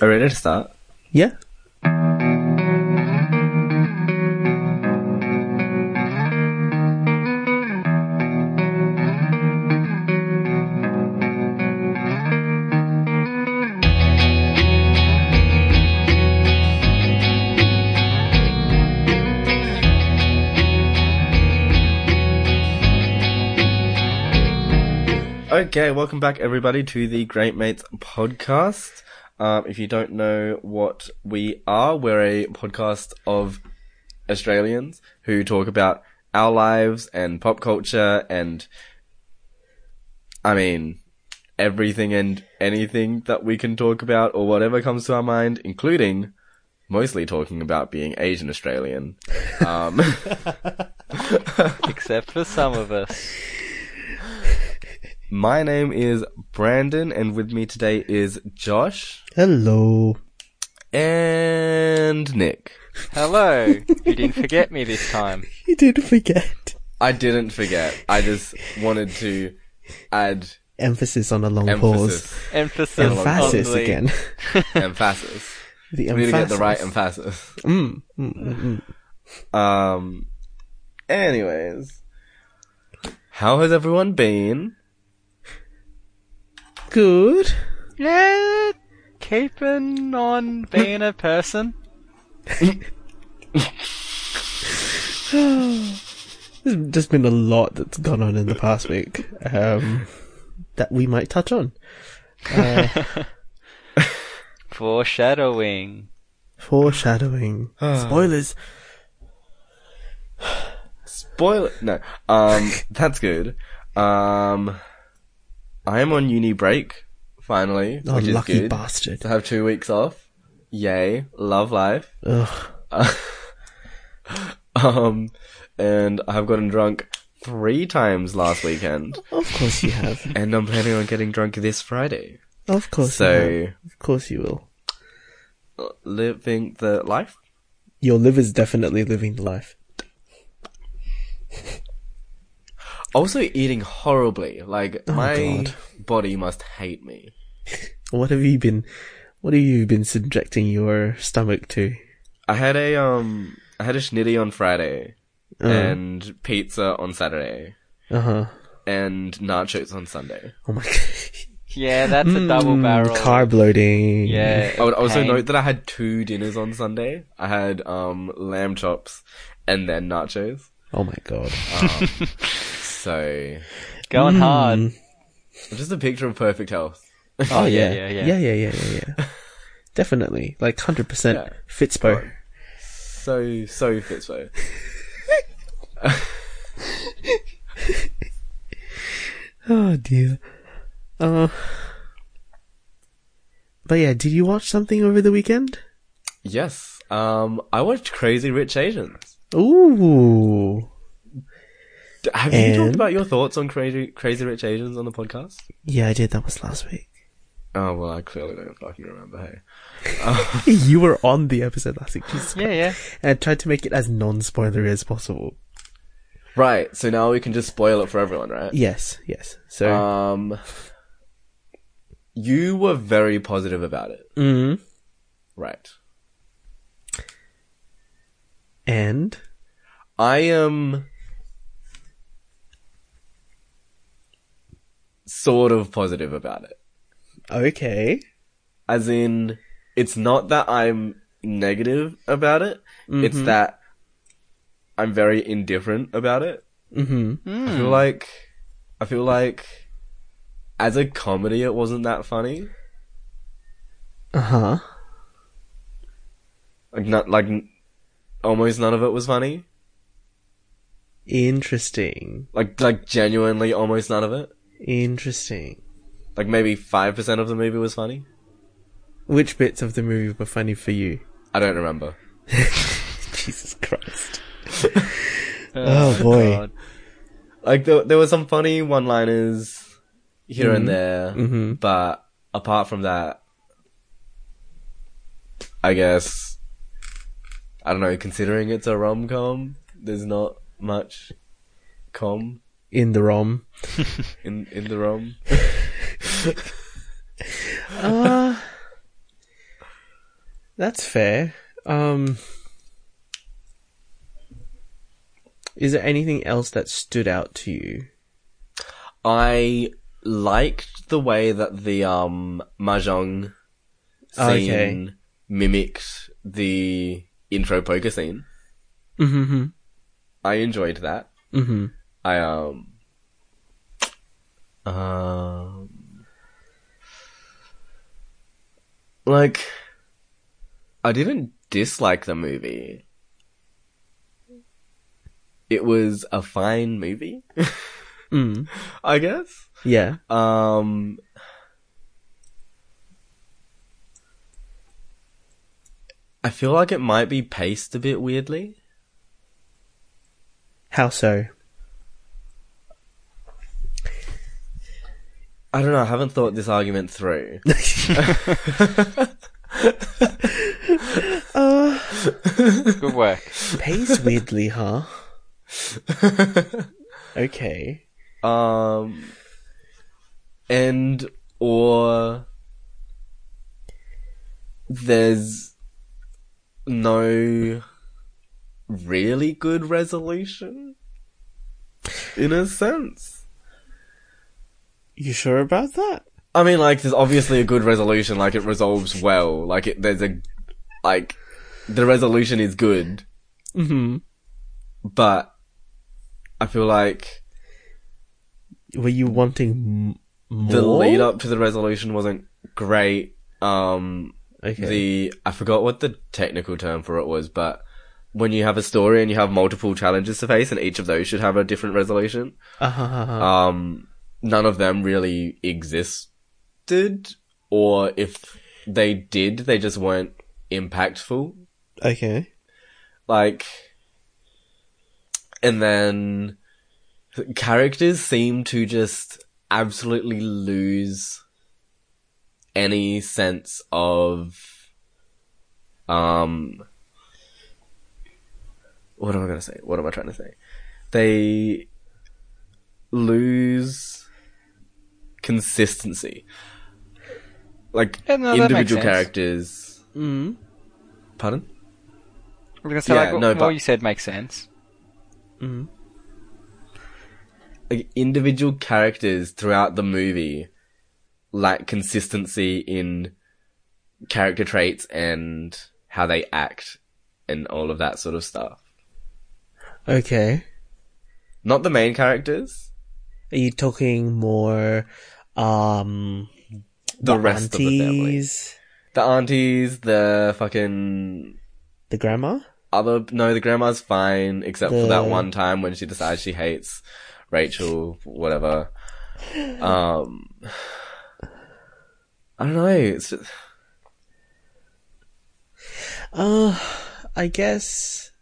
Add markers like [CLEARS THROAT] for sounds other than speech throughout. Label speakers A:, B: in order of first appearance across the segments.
A: Are we ready to start?
B: Yeah.
A: Okay, welcome back everybody to the Great Mates podcast. Um, if you don't know what we are, we're a podcast of Australians who talk about our lives and pop culture and, I mean, everything and anything that we can talk about or whatever comes to our mind, including mostly talking about being Asian Australian. Um, [LAUGHS]
C: Except for some of us.
A: My name is Brandon and with me today is Josh
B: Hello.
A: and Nick.
C: Hello. You didn't forget me this time. [LAUGHS]
B: You didn't forget.
A: I didn't forget. I just wanted to add
B: Emphasis on a long
A: emphasis.
C: Emphasis.
B: pause. Emphasis
C: on the-
B: again. [LAUGHS]
A: emphasis.
B: the
A: We need to get the right emphasis.
B: Mm, mm, mm, mm.
A: Um. Anyways, how has everyone been?
B: Good.
C: Yeah. Keeping on being a person. [SIGHS]
B: There's just been a lot that's gone on in the past week um, that we might touch on. Uh, [LAUGHS]
C: Foreshadowing.
B: foreshadowing. [SIGHS] Spoilers.
A: Spoil no. Um. that's good. Um. I am on uni break finally,
B: Oh,
A: which is
B: lucky
A: good.
B: bastard.
A: To have two weeks off. Yay! Love life.
B: Ugh. [LAUGHS]
A: Um. And I've gotten drunk three times last weekend, [LAUGHS]
B: Of course you have.
A: and I'm planning on getting drunk this Friday.
B: Of course you
A: So.
B: Of course you will.
A: living the life.
B: Your liver's definitely living the life. [LAUGHS]
A: Also eating horribly. Like
B: Oh,
A: my
B: God.
A: body must hate me.
B: What have you been? What have you been subjecting your stomach to?
A: I had a um I had a schnitty on Friday
B: Uh,
A: and pizza on Saturday
B: uh huh.
A: and nachos on Sunday.
B: Oh my god.
C: Yeah, that's a double
B: Mm,
C: barrel.
B: Carb loading.
C: Yeah.
A: I would also note that I had two dinners on Sunday. I had um lamb chops and then nachos.
B: Oh my god. [LAUGHS]
A: So
C: Going
B: Mm.
C: hard.
A: just a picture of perfect health.
C: Oh, [LAUGHS] yeah, yeah, yeah.
B: Yeah, yeah, yeah, yeah, yeah. [LAUGHS] Definitely. Like 100%
A: Yeah.
B: Fitspo.
A: So so Fitzpo. [LAUGHS]
B: Oh dear. Uh, but yeah, did you watch something over the weekend?
A: Yes. Um I watched Crazy Rich Asians.
B: Ooh.
A: Have you talked about your thoughts on Crazy Crazy Rich Asians on the podcast?
B: Yeah, I did. That was last week.
A: Oh well, I clearly don't fucking remember. Hey, [LAUGHS] [LAUGHS]
B: you were on the episode last week. Jesus
C: Yeah, yeah.
B: And I tried to make it as non-spoilery as possible.
A: right. So now we can just spoil it for everyone, right?
B: Yes, yes. So,
A: Um, you were very positive about it,
B: mm,
A: right?
B: and
A: I am sort of positive about it.
B: okay.
A: As in, it's not that I'm negative about it. It's that I'm very indifferent about it.
B: Mm-hmm.
A: I feel like, I feel like, as a comedy, it wasn't that funny.
B: Uh huh.
A: Like not like, almost none of it was funny.
B: Interesting.
A: Like like genuinely, almost none of it.
B: Interesting.
A: Like maybe five percent of the movie was funny.
B: Which bits of the movie were funny for you?
A: I don't remember. [LAUGHS]
B: Jesus Christ. Oh, boy. [LAUGHS]
C: God.
A: Like there, there were some funny one-liners here and there,
B: Mm-hmm.
A: but apart from that, I guess I don't know. Considering it's a rom com, there's not much com
B: In the ROM.
A: in in the rom. [LAUGHS]
B: Uh, That's fair. Um, is there anything else that stood out to you?
A: I liked the way that the um mahjong scene
B: Okay.
A: mimicked the intro poker scene.
B: Mm-hmm.
A: I enjoyed that.
B: Mm-hmm.
A: I um um like I didn't dislike the movie. It was a fine movie, [LAUGHS]
B: Mm.
A: I guess.
B: Yeah.
A: Um I feel like it might be paced a bit weirdly.
B: How so?
A: I don't know, I haven't thought this argument through. [LAUGHS] [LAUGHS]
C: Good work.
B: Pays weirdly, huh? Okay.
A: Um, and or there's no really good resolution in a sense.
B: You sure about that?
A: I mean, like, there's obviously a good resolution, like, it resolves well, like, it, there's a, like, the resolution is good,
B: Mm-hmm.
A: but I feel like
B: Were you wanting m- more?
A: the lead up to the resolution wasn't great. Um,
B: Okay.
A: the I forgot what the technical term for it was, but when you have a story and you have multiple challenges to face, and each of those should have a different resolution,
B: Uh-huh.
A: um, none of them really existed, or if they did, they just weren't impactful.
B: Okay.
A: Like, and then characters seem to just absolutely lose any sense of, um, what am I gonna say? What am I trying to say? They lose consistency. Like
C: Yeah, no,
A: individual characters.
B: Mm.
A: Pardon?
C: I was gonna say,
A: Yeah,
C: like, what,
A: no,
C: what
A: but-
C: you said makes sense.
B: Mm.
A: like individual characters throughout the movie lack consistency in character traits and how they act and all of that sort of stuff.
B: Okay.
A: Not the main characters,
B: Are you talking more, um,
A: the, rest of the family.
B: aunties,
A: The aunties, the fucking
B: the grandma?
A: other no, the grandma's fine except for that one time when she decides she hates Rachel, whatever. Um I don't know, it's just,
B: Uh, I guess,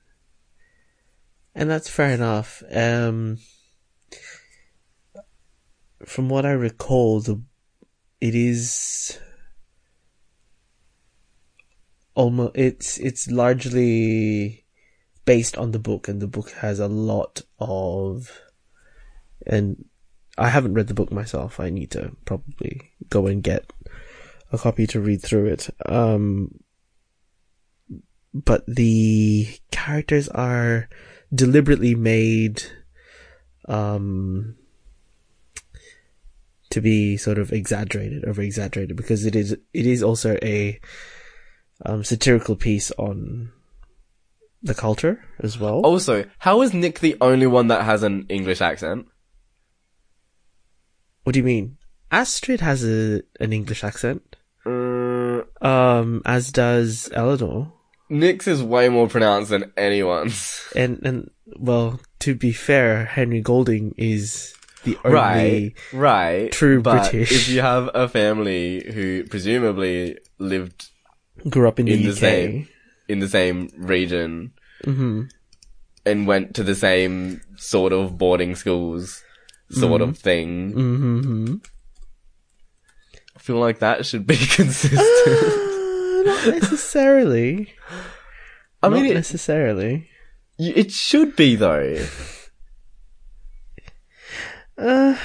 B: and that's fair enough. Um, from what I recall, the it is almost it's it's largely based on the book, and the book has a lot of, and I haven't read the book myself. I need to probably go and get a copy to read through it. Um, but the characters are deliberately made um to be sort of exaggerated over exaggerated because it is it is also a um satirical piece on the culture as well.
A: Also, how is Nick the only one that has an English accent?
B: what do you mean? Astrid has a an english accent.
A: Uh,
B: um as does eleanor.
A: Nick's is way more pronounced than anyone's.
B: and and well to be fair henry golding is the only
A: Right, right.
B: true
A: but
B: British.
A: If you have a family who presumably lived
B: grew up in the
A: in the
B: uk
A: same in the same region
B: hmm
A: and went to the same sort of boarding schools, sort of thing,
B: hmm
A: I feel like that should be [LAUGHS] consistent.
B: Uh, [LAUGHS] not necessarily.
A: I
B: not
A: mean, it,
B: necessarily.
A: it should be though.
B: Uh,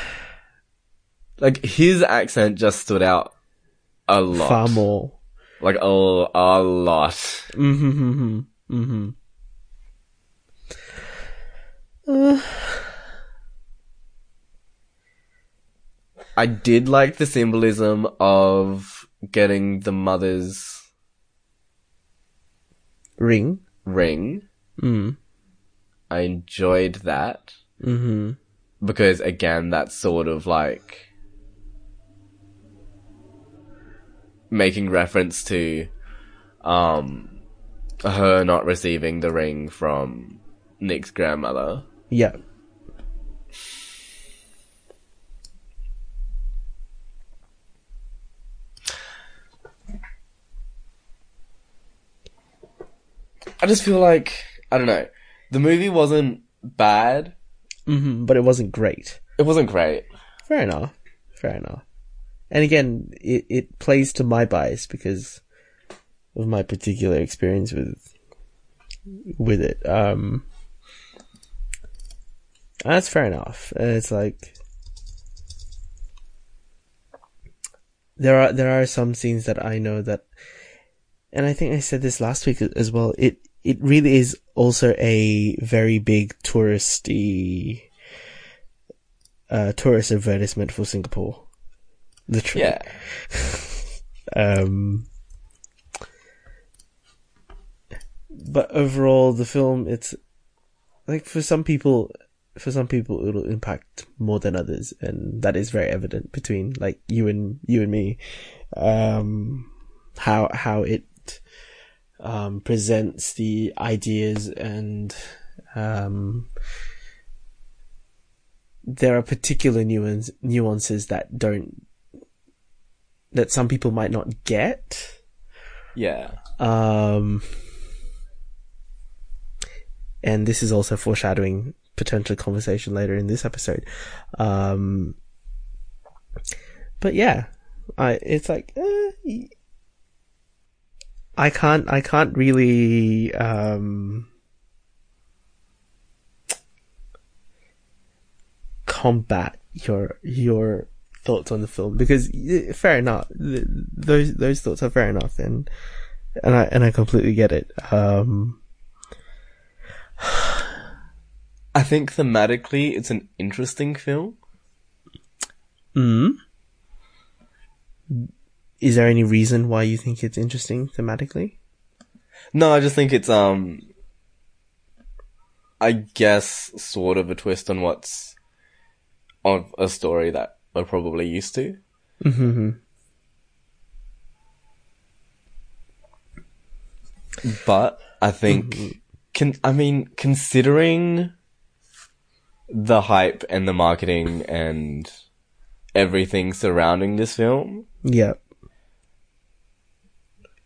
A: Like his accent just stood out a lot.
B: far more.
A: Like a, a lot.
B: Mm-hmm. Mm-hmm. Uh,
A: I did like the symbolism of getting the mother's
B: ring.
A: ring.
B: Mm.
A: I enjoyed that
B: Mm-hmm.
A: Because again, that's sort of like making reference to um her not receiving the ring from Nick's grandmother.
B: Yeah.
A: I just feel like I don't know. The movie wasn't bad.
B: Mm-hmm. But it wasn't great.
A: It wasn't great.
B: Fair enough. Fair enough. And again, it, it plays to my bias because of my particular experience with with it. Um, that's fair enough. Uh, It's like there are there are some scenes that I know that, and I think I said this last week as well. It it really is also a very big touristy uh, tourist advertisement for Singapore. Literally.
A: Yeah. [LAUGHS]
B: Um, but overall, the film, it's like for some people, for some people, it'll impact more than others, and that is very evident between like you and you and me. Um, how how it um, presents the ideas and um, there are particular nuance, nuances that don't that some people might not get.
A: Yeah.
B: Um, and this is also foreshadowing potential conversation later in this episode. Um, but yeah, I, it's like, eh, I can't, I can't really, um, combat your, your thoughts on the film because fair enough, those, those thoughts are fair enough and, and I, and I completely get it. Um, [SIGHS]
A: I think thematically it's an interesting film.
B: mm Is there any reason why you think it's interesting thematically?
A: No, I just think it's um I guess sort of a twist on what's of a story that we're probably used to.
B: Mm-hmm.
A: But I think can I mean considering the hype and the marketing and everything surrounding this film,
B: Yeah.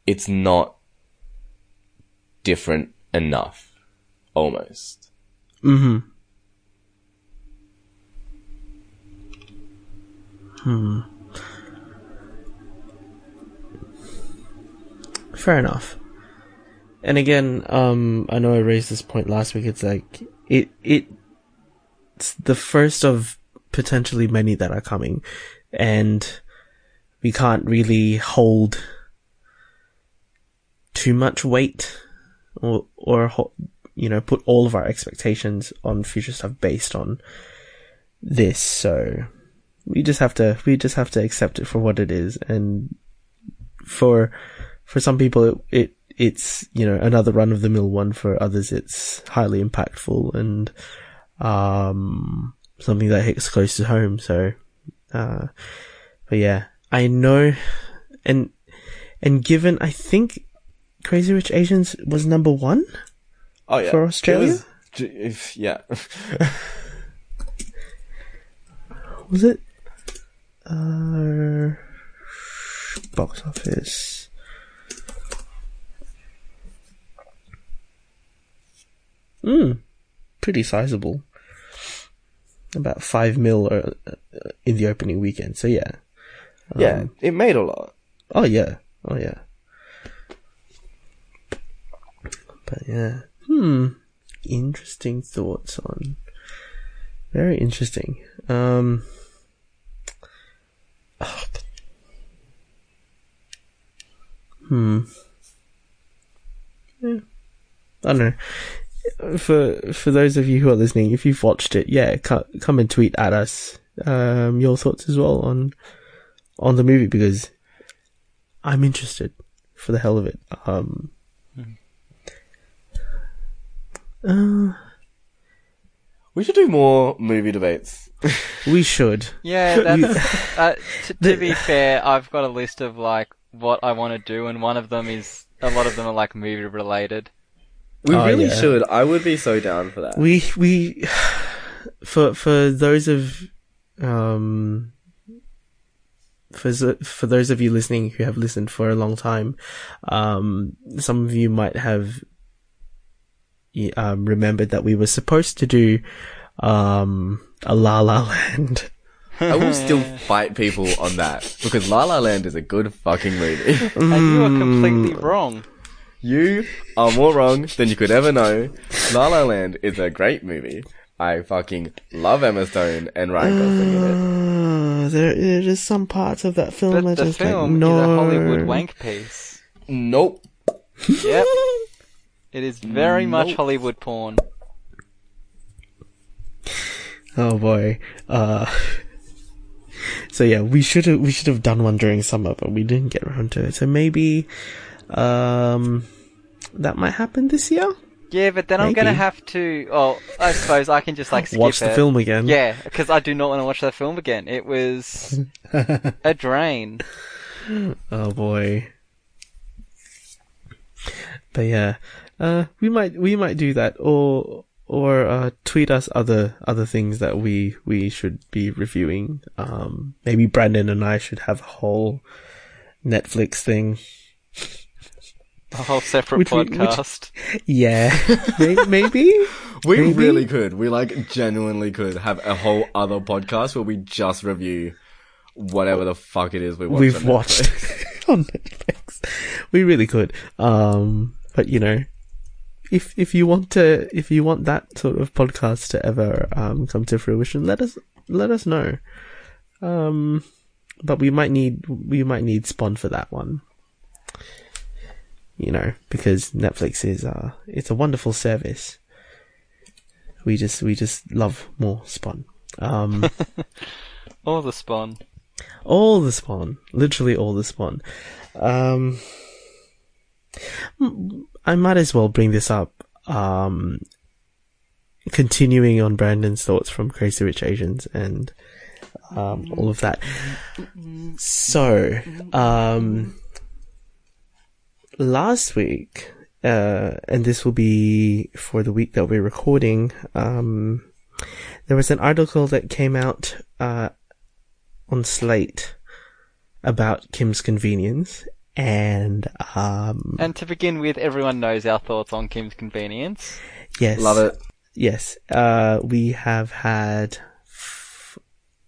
A: It's not different enough almost.
B: Mm-hmm. Hmm. Fair enough. And again, um, I know I raised this point last week. It's like it it it's the first of potentially many that are coming, and we can't really hold too much weight or or you know put all of our expectations on future stuff based on this. So we just have to we just have to accept it for what it is, and for for some people it, it it's you know another run of the mill one. For others, it's highly impactful and um something that hits close to home. So, uh, but yeah, I know, and and given I think Crazy Rich Asians was number one.
A: Oh yeah.
B: For Australia?
A: Was if, yeah. [LAUGHS]
B: Was it? Uh, box office. Hmm, pretty sizable. About five mil uh, uh, in the opening weekend. So yeah.
A: yeah,
B: Um,
A: it made a lot.
B: Oh yeah. Oh yeah. But yeah. Hmm. Interesting thoughts on. Very interesting. Um. Hmm. Yeah. I don't know. For for those of you who are listening, if you've watched it, yeah, co- come and tweet at us um, your thoughts as well on on the movie because I'm interested for the hell of it. Um, uh,
A: We should do more movie debates. [LAUGHS]
B: we should.
C: Yeah, that's. uh, t- to be [LAUGHS] fair, I've got a list of like what I want to do, and one of them is a lot of them are like movie related.
A: We
B: Oh,
A: really
B: yeah.
A: should. I would be so down for that.
B: We we for for those of um for for those of you listening who have listened for a long time, um, some of you might have y- um, remembered that we were supposed to do um a La La Land.
A: I will [LAUGHS] still fight people on that because La La Land is a good fucking movie.
C: And you are completely
B: Mm.
C: wrong.
A: you are more wrong than you could ever know. La La Land is a great movie. I fucking love Emma Stone and Ryan Gosling in it.
B: Uh, there, there is some parts of that film
C: But
B: I
C: the
B: just like,
C: film
B: no.
C: is a Hollywood wank piece.
A: Nope.
C: Yep. It is very much
A: Nope.
C: Hollywood porn.
B: Oh boy. Uh So yeah, we should have we should have done one during summer, but we didn't get around to it. So maybe um that might happen this year.
C: Yeah, but then I'm gonna have to. Oh, I suppose I can just like skip
B: Watch the
C: it.
B: film again.
C: Yeah, because I do not want to watch that film again. It was [LAUGHS] a drain.
B: Oh boy. But yeah, uh, we might we might do that, or or uh, tweet us other other things that we we should be reviewing. Um, maybe Brandon and I should have a whole Netflix thing.
C: A whole separate
B: Which we- which-
C: podcast.
B: Yeah, [LAUGHS] May- maybe.
A: We
B: Maybe?
A: really could. We like genuinely could have a whole other podcast where we just review whatever the fuck it is we watch
B: we've
A: on
B: watched [LAUGHS] on Netflix. We really could. Um, but you know, if if you want to, if you want that sort of podcast to ever um come to fruition, let us let us know. Um, but we might need we might need Spawn for that one. You know, because Netflix is uh it's a wonderful service. We just we just love more Spawn. Um. [LAUGHS]
C: Or the spawn.
B: all the spawn, literally all the spawn. Um, I might as well bring this up. Um, continuing on Brandon's thoughts from Crazy Rich Asians and um, all of that. So, um, last week, uh, and this will be for the week that we're recording. Um, there was an article that came out uh, on Slate about Kim's Convenience, and um,
C: And to begin with, everyone knows our thoughts on Kim's Convenience.
B: yes,
A: Love it.
B: Yes, uh, we have had f-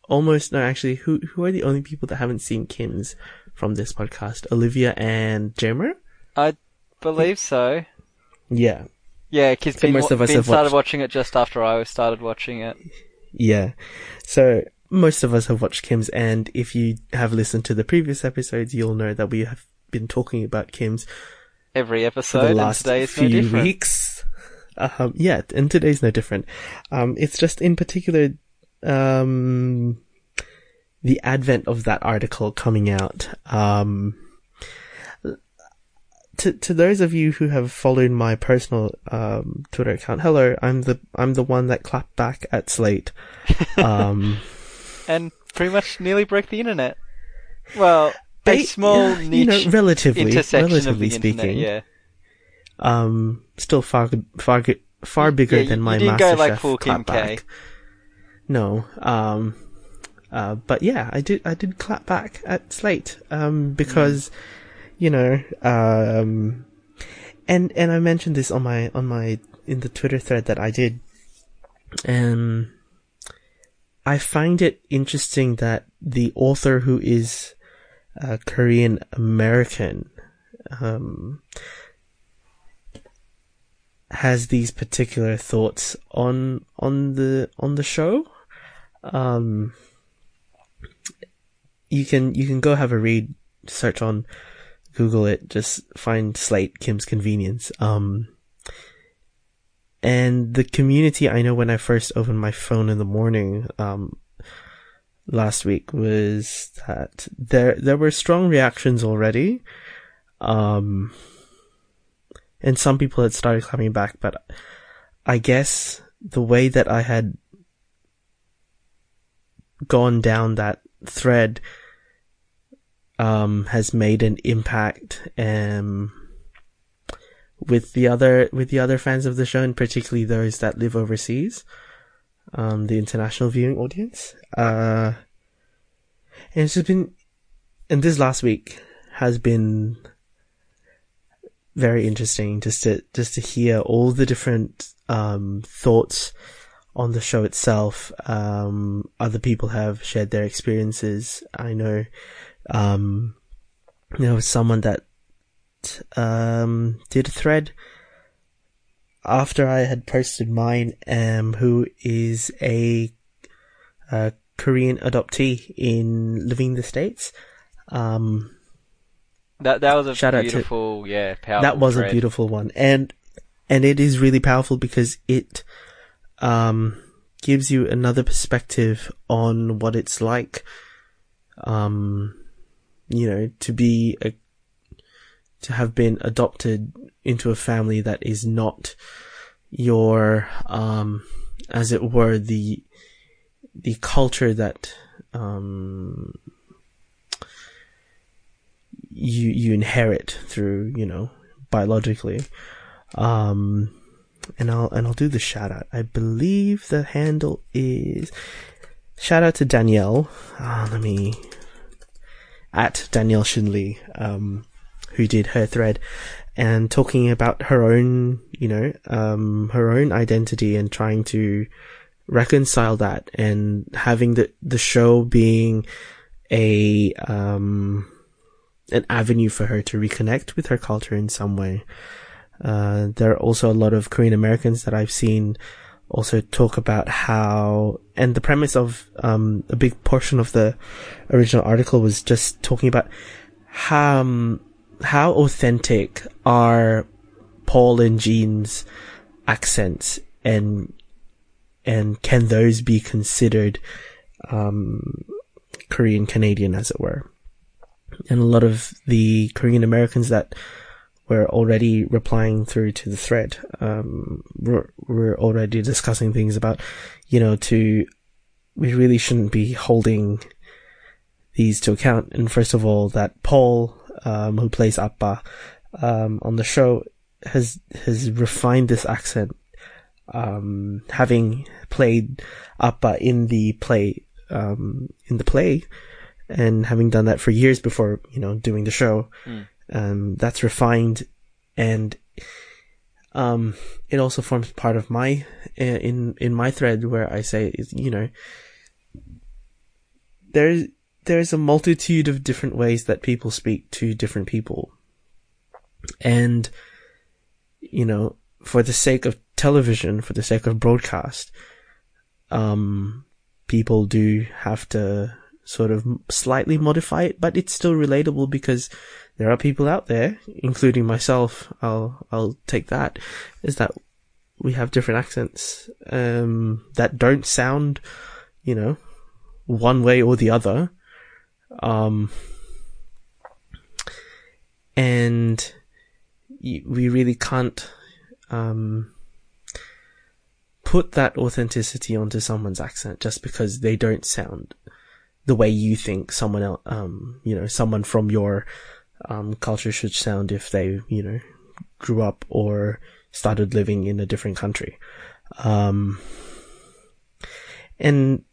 B: almost no. Actually, who who are the only people that haven't seen Kim's from this podcast? Olivia and Jammer.
C: I believe so.
B: Yeah,
C: Yeah, because
B: So
C: Ben,
B: most of us
C: ben
B: have
C: started
B: watched-
C: watching it just after I started watching it.
B: yeah. So most of us have watched Kim's, and if you have listened to the previous episodes, you'll know that we have been talking about Kim's
C: Every
B: for
C: episode,
B: the last
C: today is
B: few
C: no
B: weeks. Um, yeah, and today's no different. Um, it's just in particular, um, the advent of that article coming out. Um, to to those of you who have followed my personal um, Twitter account, hello, I'm the I'm the one that clapped back at Slate. [LAUGHS] Um,
C: And pretty much nearly broke the internet. Well, a small niche
B: you know, relatively, relatively speaking,
C: internet, yeah.
B: um, still far far far bigger
C: Yeah, you-
B: than my
C: you
B: Master
C: go like
B: Chef
C: full Kim K.
B: clapback. No, um, uh, but yeah, I did I did clap back at Slate um, because you know um, and and I mentioned this on my on my in the Twitter thread that I did. Um, I find it interesting that the author who is uh, Korean American um, has these particular thoughts on on the on the show. Um, you can you can go have a read, search on Google it. Just find Slate Kim's Convenience. Um, and the community I know when I first opened my phone in the morning, um, last week was that there, there were strong reactions already. Um, and some people had started coming back, but I guess the way that I had gone down that thread um, has made an impact um, with the other with the other fans of the show, and particularly those that live overseas, um, the international viewing audience. Uh, and it's just been, and this last week has been very interesting just to just to hear all the different um, thoughts on the show itself. Um, other people have shared their experiences. I know, um, there was someone that um, did a thread after I had posted mine, um, who is a, a Korean adoptee in living in the States. Um,
C: That that was a
B: Shout out to-
C: beautiful, yeah, powerful.
B: that was a beautiful one and and it is really powerful because it um gives you another perspective on what it's like um you know to be a to have been adopted into a family that is not your um as it were the the culture that um you you inherit through you know biologically. Um and I'll and I'll do the shout out. I believe the handle is shout out to Danielle. Uh, let me at Danielle Shinley um who did her thread and talking about her own you know um her own identity and trying to reconcile that and having the the show being a um an avenue for her to reconnect with her culture in some way. Uh, there are also a lot of Korean Americans that I've seen also talk about how, and the premise of um, a big portion of the original article was just talking about how um, how authentic are Paul and Jean's accents, and and can those be considered um, Korean Canadian, as it were? and a lot of the Korean Americans that were already replying through to the thread, um, were, were already discussing things about, you know, to, we really shouldn't be holding these to account. And first of all, that Paul, um, who plays Appa, um, on the show has, has refined this accent, um, having played Appa in the play, um, in the play, and having done that for years before, you know, doing the show,
C: Mm.
B: um, that's refined and, um, it also forms part of my, uh, in, in my thread where I say, you know, there's, there's a multitude of different ways that people speak to different people. And, you know, for the sake of television, for the sake of broadcast, um, people do have to sort of slightly modify it, but it's still relatable because there are people out there, including myself. I'll I'll take that. Is that we have different accents um, that don't sound, you know, one way or the other, um, and we really can't um, put that authenticity onto someone's accent just because they don't sound the way you think someone else, um, you know, someone from your um, culture should sound if they, you know, grew up or started living in a different country. Um, and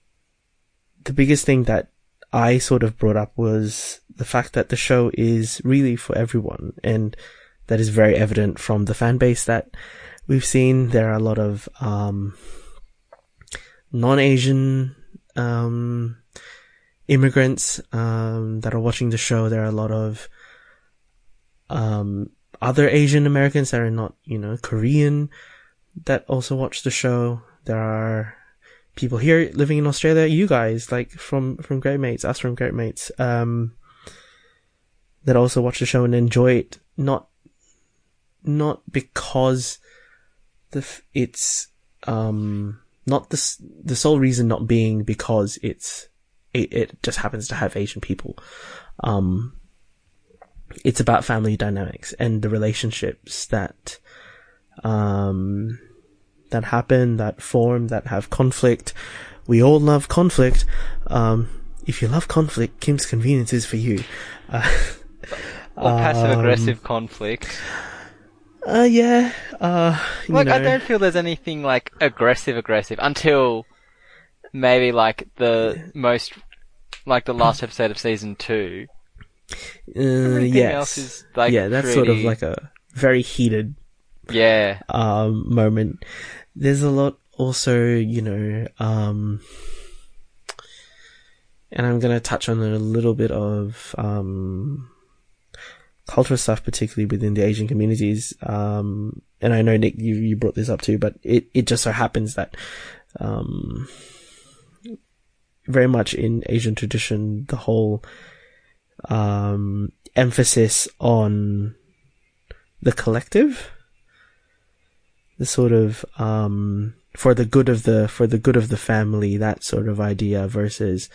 B: the biggest thing that I sort of brought up was the fact that the show is really for everyone, and that is very evident from the fan base that we've seen. There are a lot of um, non-Asian um, immigrants um, that are watching the show. There are a lot of um, other Asian Americans that are not, you know, Korean that also watch the show. There are people here living in Australia. You guys, like from from Great Mates, us from Great Mates. Um, that also watch the show and enjoy it, not not because the f- it's um not the the sole reason not being because it's it, it just happens to have Asian people. Um, it's about family dynamics and the relationships that um that happen, that form, that have conflict. We all love conflict. Um, if you love conflict, Kim's Convenience is for you. Uh, [LAUGHS]
C: Or passive
B: um,
C: aggressive conflict.
B: uh yeah. Uh, you
C: Like,
B: know,
C: I don't feel there's anything like aggressive, aggressive until maybe like the most, like the last episode of season two.
B: uh,
C: Everything
B: yes.
C: else is like
B: yeah, that's sort of like a very heated
C: yeah.
B: um, moment. There's a lot also, you know, um, and I'm going to touch on a little bit of um, cultural stuff, particularly within the Asian communities. Um, and I know Nick, you you brought this up too, but it it just so happens that um, very much in Asian tradition, the whole um, emphasis on the collective the sort of um for the good of the for the good of the family that sort of idea versus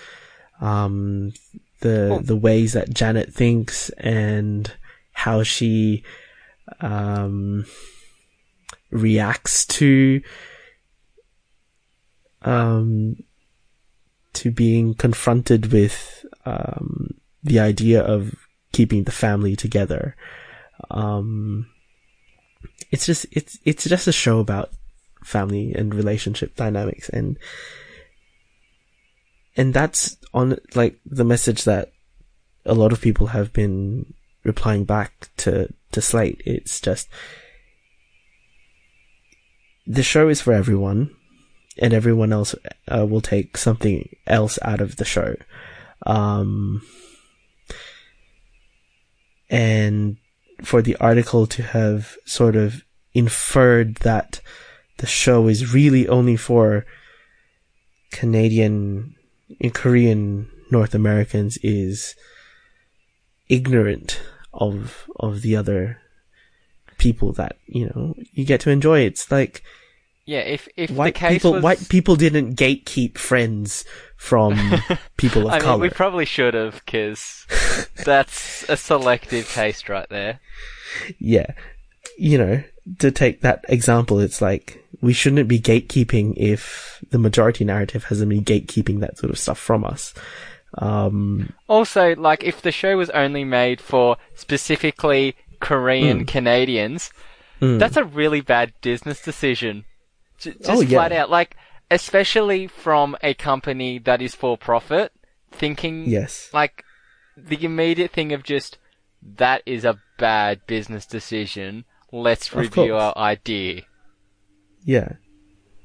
B: um the
C: Well-
B: the ways that Janet thinks and how she um reacts to um to being confronted with um the idea of keeping the family together. Um it's just it's it's just a show about family and relationship dynamics and and that's on like the message that a lot of people have been replying back to to Slate. It's just the show is for everyone and everyone else uh, will take something else out of the show. Um and for the article to have sort of inferred that the show is really only for Canadian and Korean North Americans is ignorant of of the other people that you know you get to enjoy. It's like
C: Yeah, if if the
B: white
C: case
B: people
C: was,
B: white people didn't gatekeep friends from [LAUGHS] people of
C: I mean,
B: color.
C: we probably should have, because that's a selective taste right there.
B: yeah, you know, to take that example, it's like we shouldn't be gatekeeping if the majority narrative hasn't been gatekeeping that sort of stuff from us. Um,
C: Also, like, if the show was only made for specifically Korean Canadians,
B: mm,
C: that's a really bad business decision. Just
B: Oh, yeah.
C: flat out. Like, especially from a company that is for profit, thinking,
B: yes,
C: like, the immediate thing of just, that is a bad business decision. Let's review our idea.
B: yeah,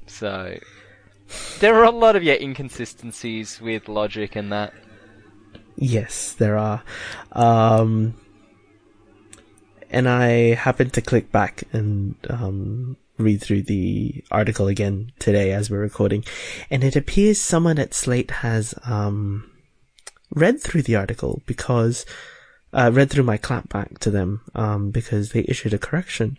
C: So, there are a lot of, yeah, inconsistencies with logic and that.
B: yes, there are. Um, and I happened to click back and um, read through the article again today as we're recording, and it appears someone at Slate has um, read through the article because uh, read through my clapback to them um, because they issued a correction.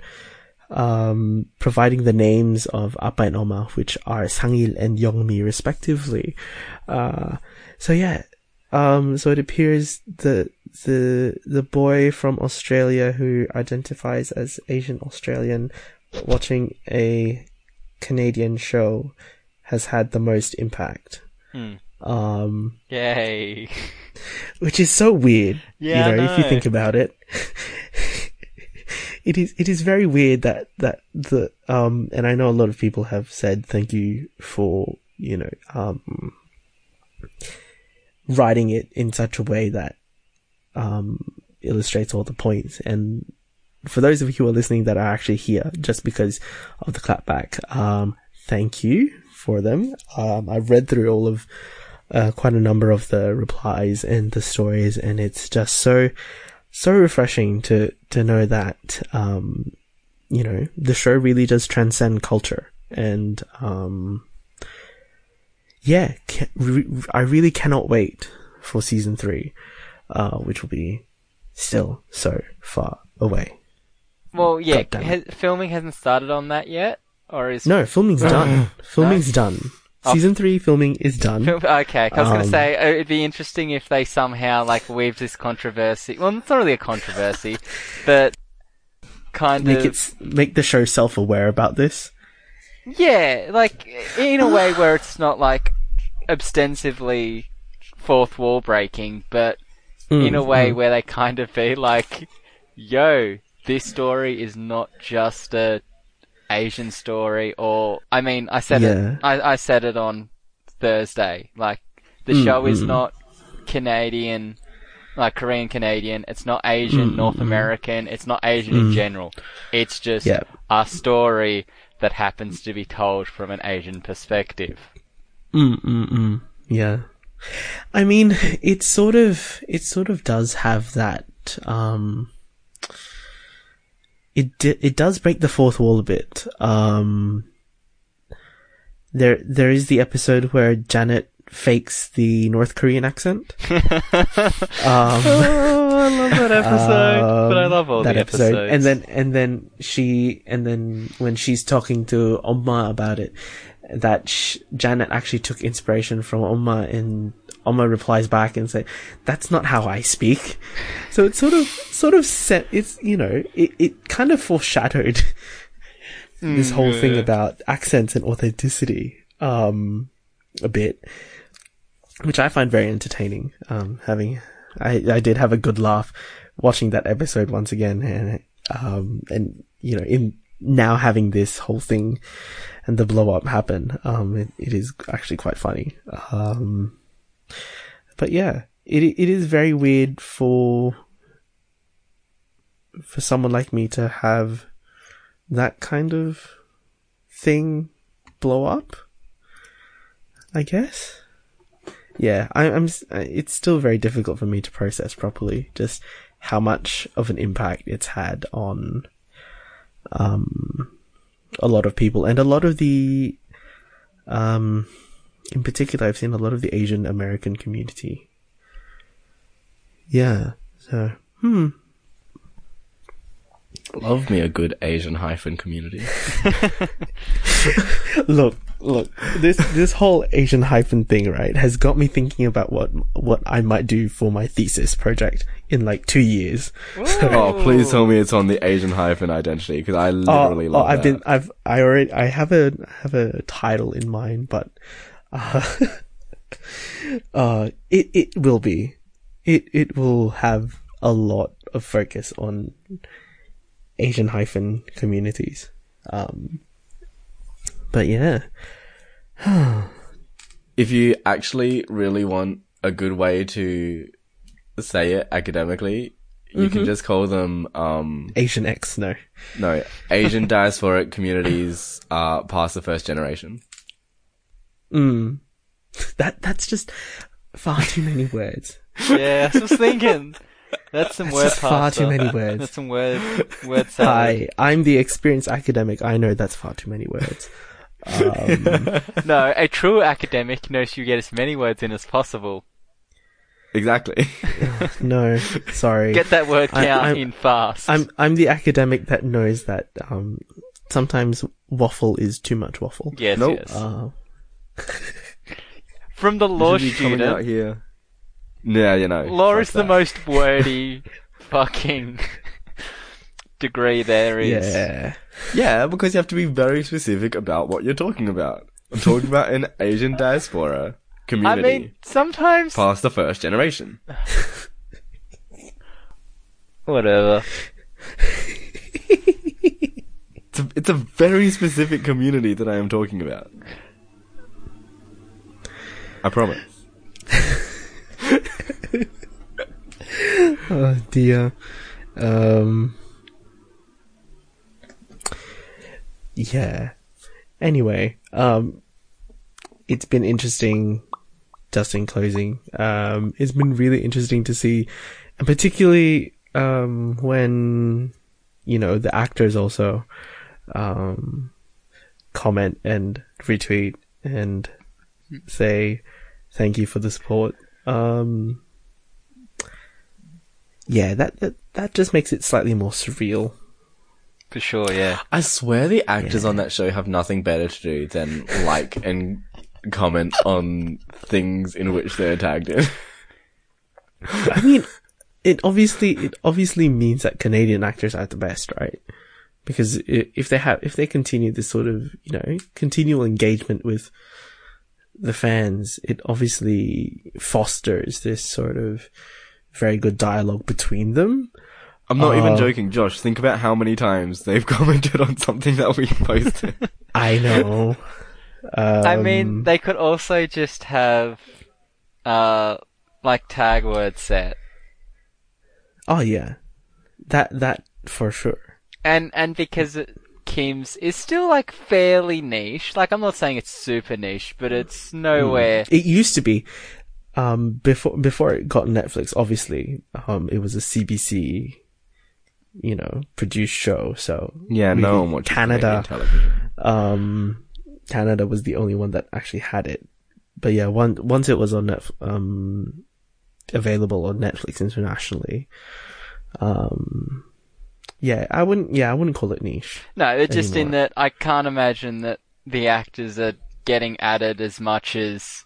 B: Um, providing the names of Appa and Umma, which are Sangil and Yongmi respectively. Uh, so yeah, um, so it appears the the the boy from Australia who identifies as Asian Australian watching a Canadian show has had the most impact.
C: Hmm.
B: Um,
C: Yay. [LAUGHS]
B: which is so weird.
C: Yeah,
B: you know, if you think about it. [LAUGHS] it is it is very weird that that the um and I know a lot of people have said thank you for, you know, um writing it in such a way that um illustrates all the points and for those of you who are listening that are actually here just because of the clapback, um, thank you for them. Um, I've read through all of uh, quite a number of the replies and the stories, and it's just so so refreshing to to know that um, you know the show really does transcend culture, and um, yeah, I really cannot wait for season three, uh, which will be still so far away.
C: Well, yeah,
B: God
C: has, filming hasn't started on that yet, or is
B: No, filming's done. [LAUGHS] Filming's done.
C: Oh.
B: Season three filming is done.
C: Okay, I was going to
B: Um,
C: say uh, it'd be interesting if they somehow like weave this controversy. Well, it's not really a controversy, but kind
B: Make
C: of
B: it make the show self-aware about this.
C: yeah, like in a way where it's not like ostensibly fourth wall breaking, but in a
B: Mm,
C: way
B: mm.
C: where they kind of be like, "Yo, this story is not just a Asian story," or I mean, I said
B: Yeah.
C: it, I, I said it on Thursday. Like, the
B: Mm,
C: show is
B: mm.
C: not Canadian, like Korean Canadian. It's not Asian,
B: Mm,
C: North
B: mm.
C: American. It's not Asian in
B: Mm.
C: general. It's just
B: Yeah.
C: a story that happens to be told from an Asian perspective.
B: Mm, mm, mm. Yeah. I mean, it sort of, it sort of does have that, um, it, di- it does break the fourth wall a bit. Um, there, there is the episode where Janet fakes the North Korean accent. [LAUGHS] um, [LAUGHS]
C: Oh, I love that episode. but I
B: um,
C: love all
B: that
C: the
B: episode.
C: episodes.
B: And then, and then she, and then when she's talking to Umma about it, that sh- Janet actually took inspiration from Umma, and Umma replies back and say, "That's not how I speak." So it's sort of, sort of set. It's you know, it it kind of foreshadowed this whole thing about accents and authenticity, um, a bit, which I find very entertaining. Um, having, I, I did have a good laugh watching that episode once again, and, um, and, you know, in now having this whole thing and the blow up happen, um, it, it is actually quite funny. Um, but yeah, it, it is very weird for, for someone like me to have that kind of thing blow up. I guess. Yeah, I, I'm. uh, It's still very difficult for me to process properly just how much of an impact it's had on um a lot of people and a lot of the um in particular I've seen a lot of the Asian American community. Yeah. So, hmm.
A: Love me a good Asian hyphen community. [LAUGHS] [LAUGHS]
B: look, look, this this whole Asian hyphen thing, right, has got me thinking about what what I might do for my thesis project in like two years.
A: oh, please tell me it's on the Asian hyphen identity because I
B: Oh,
A: literally
B: oh,
A: love
B: I've
A: that.
B: been, I've, I already, I have a have a title in mind, but uh, [LAUGHS] uh, it it will be, it it will have a lot of focus on Asian hyphen communities. Um, but yeah, [SIGHS]
A: if you actually really want a good way to say it academically, you can just call them um
B: Asian X, no.
A: no Asian [LAUGHS] diasporic communities uh past the first generation.
B: Mm. [LAUGHS] That that's just far too many words. [LAUGHS]
C: yeah, I was thinking. That's some [LAUGHS] word
B: just far too many words.
C: That's some word word salad.
B: I I'm the experienced academic. I know that's far too many words. Um,
C: No, a true academic knows you get as many words in as possible.
A: Exactly.
B: no, sorry.
C: Get that word
B: I-
C: count
B: I'm-
C: in fast.
B: I'm I'm the academic that knows that um sometimes waffle is too much waffle.
C: yes,
A: Nope.
C: yes.
B: Uh, [LAUGHS]
C: From the law
A: You should be coming out
C: student,
A: here. Yeah, you know.
C: law is the most [LAUGHS] wordy fucking degree there is.
B: yeah.
A: Yeah, because you have to be very specific about what you're talking about. I'm talking about an Asian diaspora community.
C: I
A: community
C: mean, sometimes
A: past the first generation. [LAUGHS]
C: whatever.
A: It's a, it's a very specific community that I am talking about. I promise. [LAUGHS]
B: Oh dear. Um. Yeah. Anyway, um, it's been interesting. Just in closing, um, it's been really interesting to see, and particularly um when you know the actors also um comment and retweet and say thank you for the support. Um, yeah, that, that that just makes it slightly more surreal.
C: For sure, yeah.
A: I swear the actors
B: Yeah.
A: on that show have nothing better to do than like and comment on things in which they're tagged in. [LAUGHS]
B: I mean, it obviously it obviously means that Canadian actors are the best, right? Because if they have if they continue this sort of you know continual engagement with the fans, it obviously fosters this sort of very good dialogue between them.
A: I'm not even
B: Uh,
A: joking, Josh. Think about how many times they've [LAUGHS] commented on something that we posted. [LAUGHS]
B: I know. um,
C: I mean, they could also just have, uh, like tag word set.
B: oh yeah, that that for sure.
C: And, and because it, Kim's is still like fairly niche, like I'm not saying it's super niche, but it's nowhere.
B: It used to be um, before before it got Netflix. Obviously, um, it was a CBC, you know, produced show. So
A: yeah, no
B: really,
A: one watches
B: Canada. Um, Canada was the only one that actually had it. But yeah, once once it was on Netf- um available on Netflix internationally, um, yeah, I wouldn't. Yeah, I wouldn't call it niche.
C: No, it's just in that I can't imagine that the actors are getting added as much as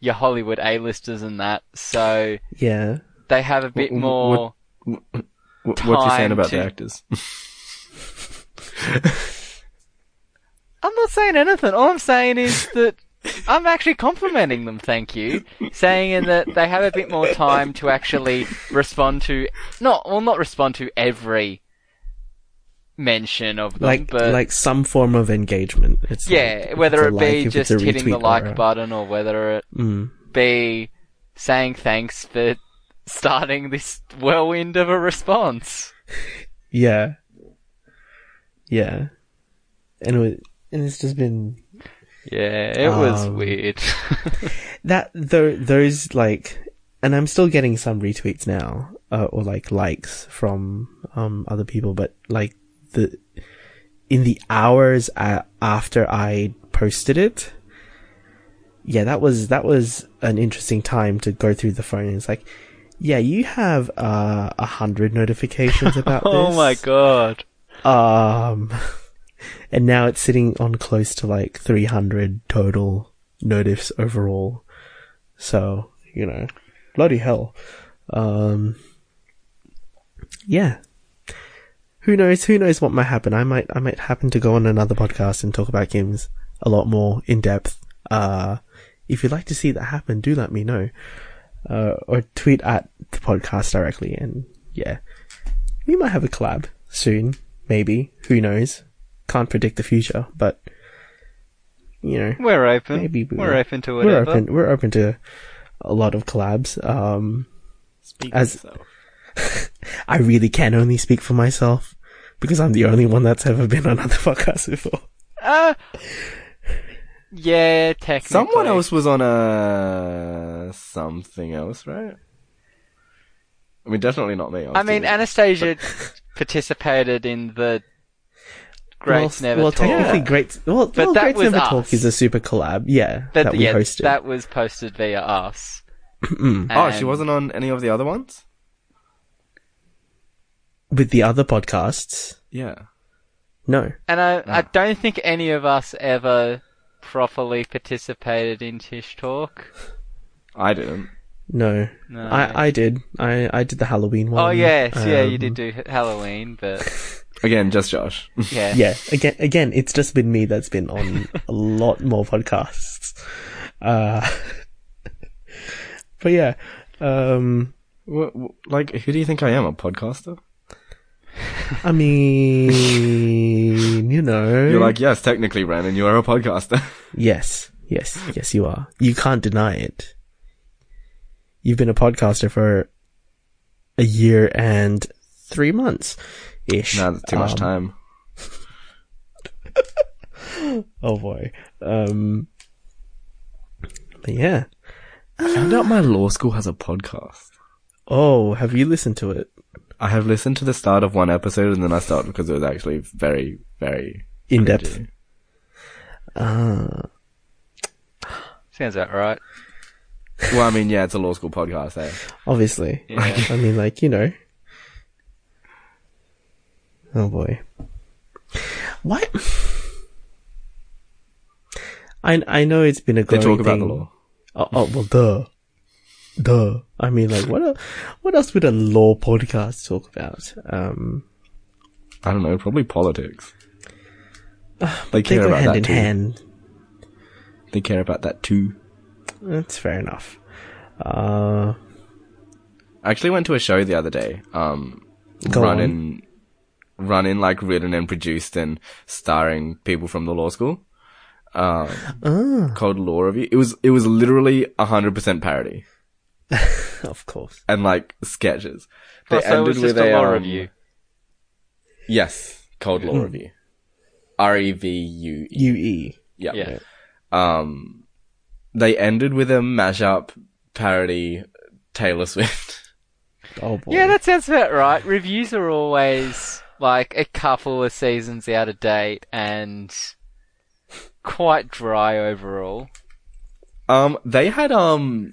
C: your Hollywood A-listers and that, so
B: Yeah,
C: they have a bit
A: Wh- wh-
C: more.
A: Wh- What's you saying about
C: to-
A: the actors? [LAUGHS]
C: I'm not saying anything. All I'm saying is [LAUGHS] that I'm actually complimenting them. Thank you, saying in that they have a bit more time to actually respond to not well, not respond to every mention of them,
B: like
C: but
B: like some form of engagement. It's
C: yeah,
B: like,
C: whether it be
B: like, if
C: just hitting the like
B: or
C: button or whether it
B: Mm.
C: be saying thanks for starting this whirlwind of a response. [LAUGHS]
B: Yeah. Yeah. And it was, and it's just been
C: Yeah, it was
B: Um,
C: weird. [LAUGHS]
B: that there there's like and I'm still getting some retweets now uh, or like likes from um other people but like the in the hours after I posted it yeah that was that was an interesting time to go through the phone it's like yeah you have uh a hundred notifications [LAUGHS] about
C: oh
B: this
C: my god.
B: Um, [LAUGHS] and now it's sitting on close to like 300 total notifs overall. So, you know, bloody hell. Um, yeah. Who knows? Who knows what might happen? I might, I might happen to go on another podcast and talk about games a lot more in depth. Uh, if you'd like to see that happen, do let me know. Uh, or tweet at the podcast directly and yeah. We might have a collab soon, maybe. Who knows? Can't predict the future, but you know,
C: We're open.
B: Maybe we
C: we're open to whatever.
B: we're open. We're open to a lot of collabs. Um,
A: Speak
B: As-. [LAUGHS] I really can only speak for myself because I'm the only one that's ever been on other [LAUGHS] podcasts before.
C: Uh, yeah, technically.
A: Someone else was on a something else, right? I mean, definitely not me. was
C: I mean. Anastasia [LAUGHS] participated in the Greats
B: well,
C: Never
B: well,
C: Talk.
B: technically, great. Well,
C: But
B: well,
C: that
B: Greats
C: was
B: Never
C: us.
B: Talk is a super collab. Yeah,
C: That,
B: that we
C: yeah,
B: hosted.
C: that was posted via us. [CLEARS THROAT]
B: Mm.
A: oh, she wasn't on any of the other ones.
B: With the other podcasts,
A: Yeah.
B: no.
C: And I, I don't think any of us ever properly participated in Tish Talk.
A: I didn't.
B: No,
C: No.
B: I I did. I I did the Halloween one.
C: oh yes, yeah, you
B: Um,
C: did do Halloween, but [LAUGHS]
A: Again, just Josh. [LAUGHS]
C: yeah,
B: Yeah, again, again, it's just been me that's been on a [LAUGHS] lot more podcasts. Uh, but yeah, um,
A: What, what- like, who do you think I am? A podcaster?
B: I mean, you know,
A: You're like, yes, technically, Brandon, you are a podcaster. [LAUGHS]
B: yes, yes, yes, you are. You can't deny it. You've been a podcaster for a year and three months ish.
A: nah, that's too much
B: Um,
A: time. [LAUGHS]
B: Oh boy. Um, but yeah.
A: I found out my law school has a podcast.
B: Oh, have you listened to it?
A: I have listened to the start of one episode and then I stopped because it was actually very, very
B: In depth.
A: cringy.
B: Ah.
C: sounds about right.
A: Well, I mean, yeah, it's a law school podcast, eh?
B: obviously.
C: Yeah.
B: I mean, like, you know, Oh boy. What? I I know it's been a
A: They
B: growing
A: talk about the
B: thing.
A: law.
B: Oh, oh well, duh, duh. I mean, like, what? el- What else would a law podcast talk about? Um,
A: I don't know, probably politics. [SIGHS] they
B: they
A: care
B: go
A: about
B: hand
A: that
B: in
A: too.
B: hand.
A: They care about that too.
B: That's fair enough. Uh,
A: I actually went to a show the other day. Um,
B: Go
A: run
B: on.
A: in, run in like written and produced and starring people from the law school. Um,
B: ah,
A: called Law Revue. It was it was literally hundred percent parody [LAUGHS]
B: of course.
A: and like sketches. They
C: Oh, so it a law
A: um,
C: review.
A: Yes, Cold Law Revue. R E V U E.
B: U E.
A: Yeah.
C: Yeah.
A: Um, they ended with a mashup parody Taylor Swift. [LAUGHS]
B: Oh boy.
C: Yeah, that sounds about right. Reviews are always like a couple of seasons out of date and quite dry overall.
A: um, they had um,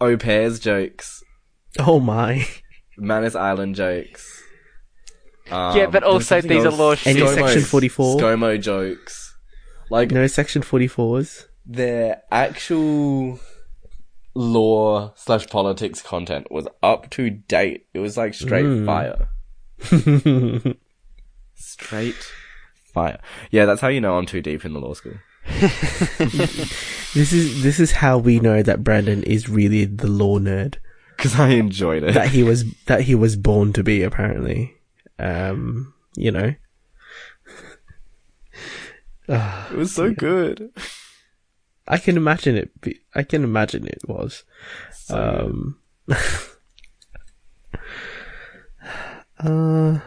A: au pairs jokes,
B: Oh my.
A: Manus Island jokes. Um, [LAUGHS]
C: Yeah, but
A: there
C: also
A: something
C: these are
A: else.
C: law
B: Any
C: shit.
B: section 44?
A: ScoMo jokes. Like
B: No section forty fours.
A: their actual law slash politics content was up to date. It was like straight
B: Mm.
A: fire. [LAUGHS] Straight fire. Yeah, that's how you know I'm too deep in the law school. [LAUGHS]
B: This is this is how we know that Brandon is really the law nerd
A: Because I enjoyed it.
B: that he was [LAUGHS] that he was born to be. Apparently, um, you know. [SIGHS]
A: it was so good.
B: I can imagine it. Be, I can imagine it was.
A: So.
B: Um, [LAUGHS] uh,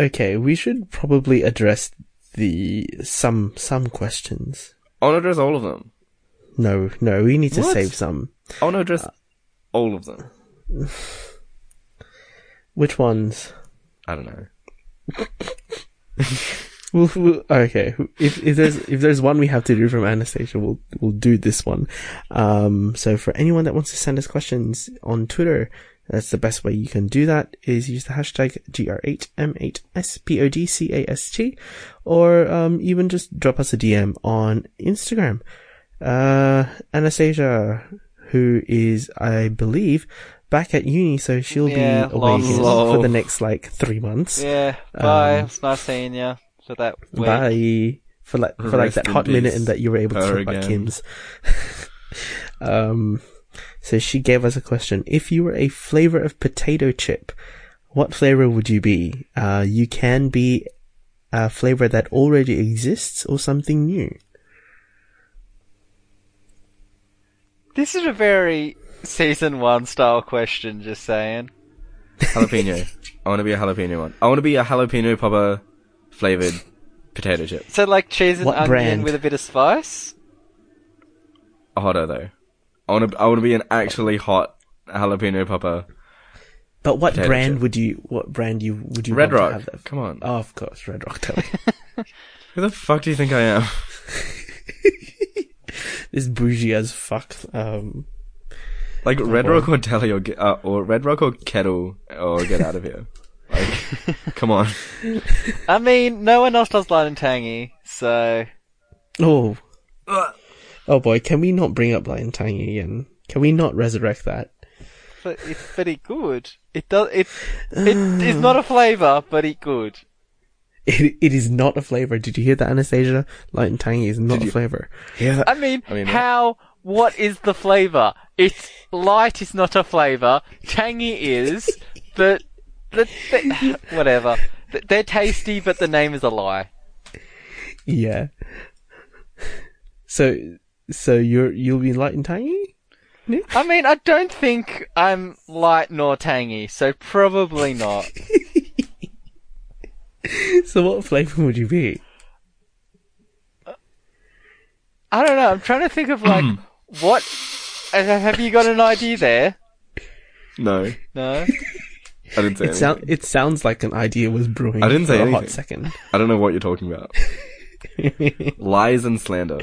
B: Okay, we should probably address the some some questions.
A: I want to address all of them.
B: No, no, we need to
A: What?
B: save some.
A: I want to address all of them. [SIGHS]
B: Which ones?
A: I don't know. [LAUGHS]
B: We'll, we'll- okay, if if there's if there's one we have to do from Anastasia, we'll we'll do this one. Um, so for anyone that wants to send us questions on Twitter, that's the best way you can do that. Is use the hashtag gr8m8spodcast, or um, even just drop us a DM on Instagram. Uh, Anastasia, who is I believe back at uni, so she'll
C: Yeah,
B: be away
C: lol.
B: again
A: Lol.
B: for the next like three months.
C: Yeah, bye.
B: Um,
C: it's nice seeing you for that week.
B: Bye. For like for like
A: Rest
B: that hot minute
A: peace,
B: and that you were able to
A: her
B: talk about. Kim's. um, so she gave us a question. If you were a flavor of potato chip, what flavor would you be? Uh, you can be a flavor that already exists or something new.
C: This is a very season one style question, just saying.
A: Jalapeno. I want to be a jalapeno one. I want to be a jalapeno popper flavored potato chip.
C: So like cheese and
B: What
C: onion
B: brand?
C: with a bit of spice?
A: A hotter though. I want to. I want to be an actually hot jalapeno popper.
B: But what
A: Potato
B: brand
A: chip.
B: would you? What brand you would you
A: Red
B: want
A: Rock.
B: to have that?
A: Come on.
B: Oh, of course, Red Rock. Tell me. [LAUGHS]
A: Who the fuck do you think I am? [LAUGHS] [LAUGHS]
B: this bougie as fuck. Um,
A: Like Red. Rock or Telly or get, uh, or Red Rock or Kettle or get out of here. Like, come on.
C: I mean, no one else does light and tangy, so
B: oh, oh boy, can we not bring up Light and Tangy again? Can we not resurrect that?
C: but it's pretty good. It does it it is not a flavour, but it good.
B: It, it is not a flavor. Did you hear that, Anastasia? Light and tangy is not
A: Did
B: a
A: you-
B: flavor.
A: Yeah.
C: I mean,
A: I mean, uh,
C: how what is the flavour? It's light is not a flavour. Tangy is, but the, the [LAUGHS] whatever. They're tasty, but the name is a lie.
B: Yeah. So, so you're you'll be light and tangy. Nick?
C: I mean, I don't think I'm light nor tangy, so probably not. [LAUGHS]
B: So what flavor would you be?
C: I don't know. I'm trying to think of like [CLEARS THROAT] what. Have you got an idea there?
A: No,
C: No. [LAUGHS]
A: I didn't say
B: It
A: anything.
B: sound it sounds like an idea was brewing.
A: I didn't
B: for
A: say
B: a hot
A: anything.
B: second.
A: I don't know what you're talking about. [LAUGHS] Lies and slander.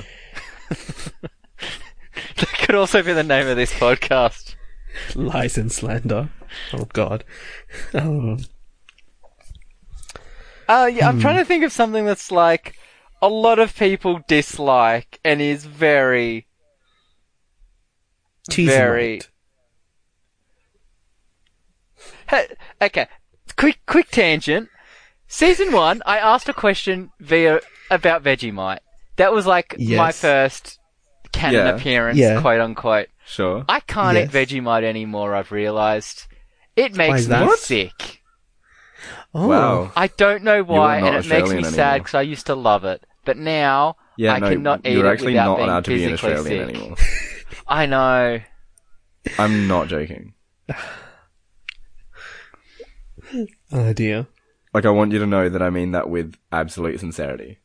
A: [LAUGHS]
C: could also be the name of this podcast.
B: Lies and slander. Oh God. Um,
C: Uh, yeah, I'm trying to think of something that's like a lot of people dislike and is very,
B: cheese
C: Very- Hey, okay, quick quick tangent. Season one, I asked a question via about Vegemite. That was like my first canon
A: Yeah.
C: appearance,
B: Yeah.
C: quote unquote.
A: Sure.
C: I can't
B: Yes.
C: eat Vegemite anymore. I've realised it makes me sick.
B: Oh,
A: Wow.
C: I don't know why, and it makes me
A: Australian
C: sad because I used to love it, but now
A: Yeah,
C: I
A: no,
C: cannot eat
A: you're
C: it
A: actually
C: without
A: not
C: being
A: allowed to be an Australian
C: sick.
A: anymore. [LAUGHS]
C: I know.
A: I'm not joking. [SIGHS]
B: Oh dear.
A: Like, I want you to know that I mean that with absolute sincerity.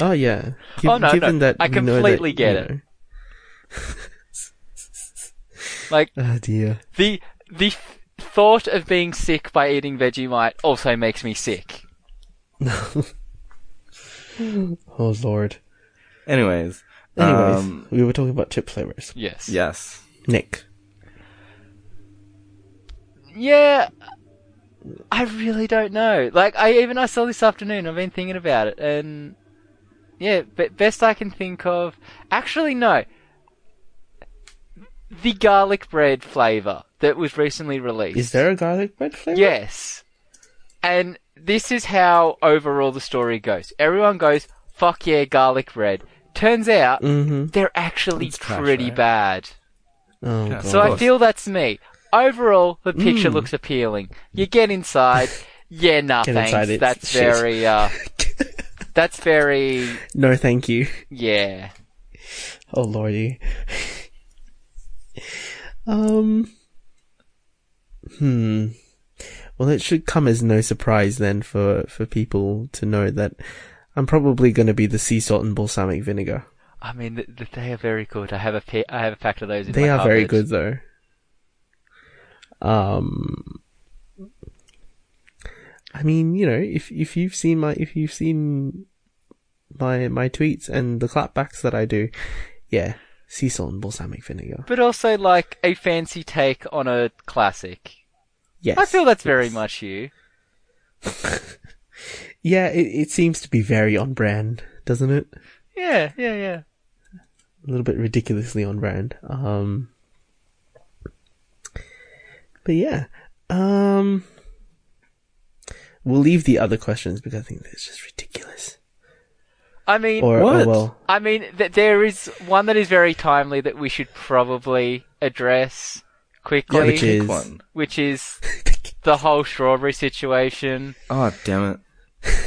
B: Oh yeah.
C: Oh, no,
B: given
C: no.
B: that
C: I
B: we know that,
C: completely get
B: you
C: it. Like
B: Oh dear.
C: the the f- thought of being sick by eating Vegemite also makes me sick. [LAUGHS]
B: Oh lord.
A: Anyways.
B: Anyways,
A: um,
B: we were talking about chip flavors.
C: Yes.
A: yes.
B: Nick.
C: Yeah. I really don't know. Like I even I saw this afternoon. I've been thinking about it, and yeah, but best I can think of. Actually, no. The garlic bread flavor that was recently released.
B: Is there a garlic bread flavor?
C: Yes. And this is how overall the story goes. Everyone goes, fuck yeah, garlic bread. Turns out,
B: Mm-hmm.
C: they're actually
A: It's trash,
C: pretty
A: right?
C: bad.
B: Oh
A: Yeah.
B: god.
C: So I feel that's me. Overall, the picture
B: Mm.
C: looks appealing. You get inside, yeah, nah,
B: Get
C: thanks.
B: inside,
C: that's
B: shit.
C: very, uh, [LAUGHS] that's very,
B: no, thank you.
C: yeah.
B: Oh lordy. um. Hmm. Well, it should come as no surprise then for for people to know that I'm probably going to be the sea salt and balsamic vinegar.
C: I mean, th- th- they are very good. I have a pa- I have a pack of those in
B: They are very good though. Um. I mean, you know, if if you've seen my if you've seen my my tweets and the clapbacks that I do, yeah, sea salt and balsamic vinegar.
C: But also, like, a fancy take on a classic.
B: Yes,
C: I feel that's very much you. [LAUGHS]
B: Yeah, it, it seems to be very on brand, doesn't it?
C: Yeah, yeah, yeah.
B: A little bit ridiculously on brand. Um, but yeah, um, we'll leave the other questions because I think it's just ridiculous.
C: I mean,
B: Or,
A: What?
B: oh well,
C: I mean, th- there is one that is very timely that we should probably address quickly,
B: yeah,
A: which
B: is-
A: one.
C: which is [LAUGHS] the whole strawberry situation.
A: Oh, damn it. [LAUGHS]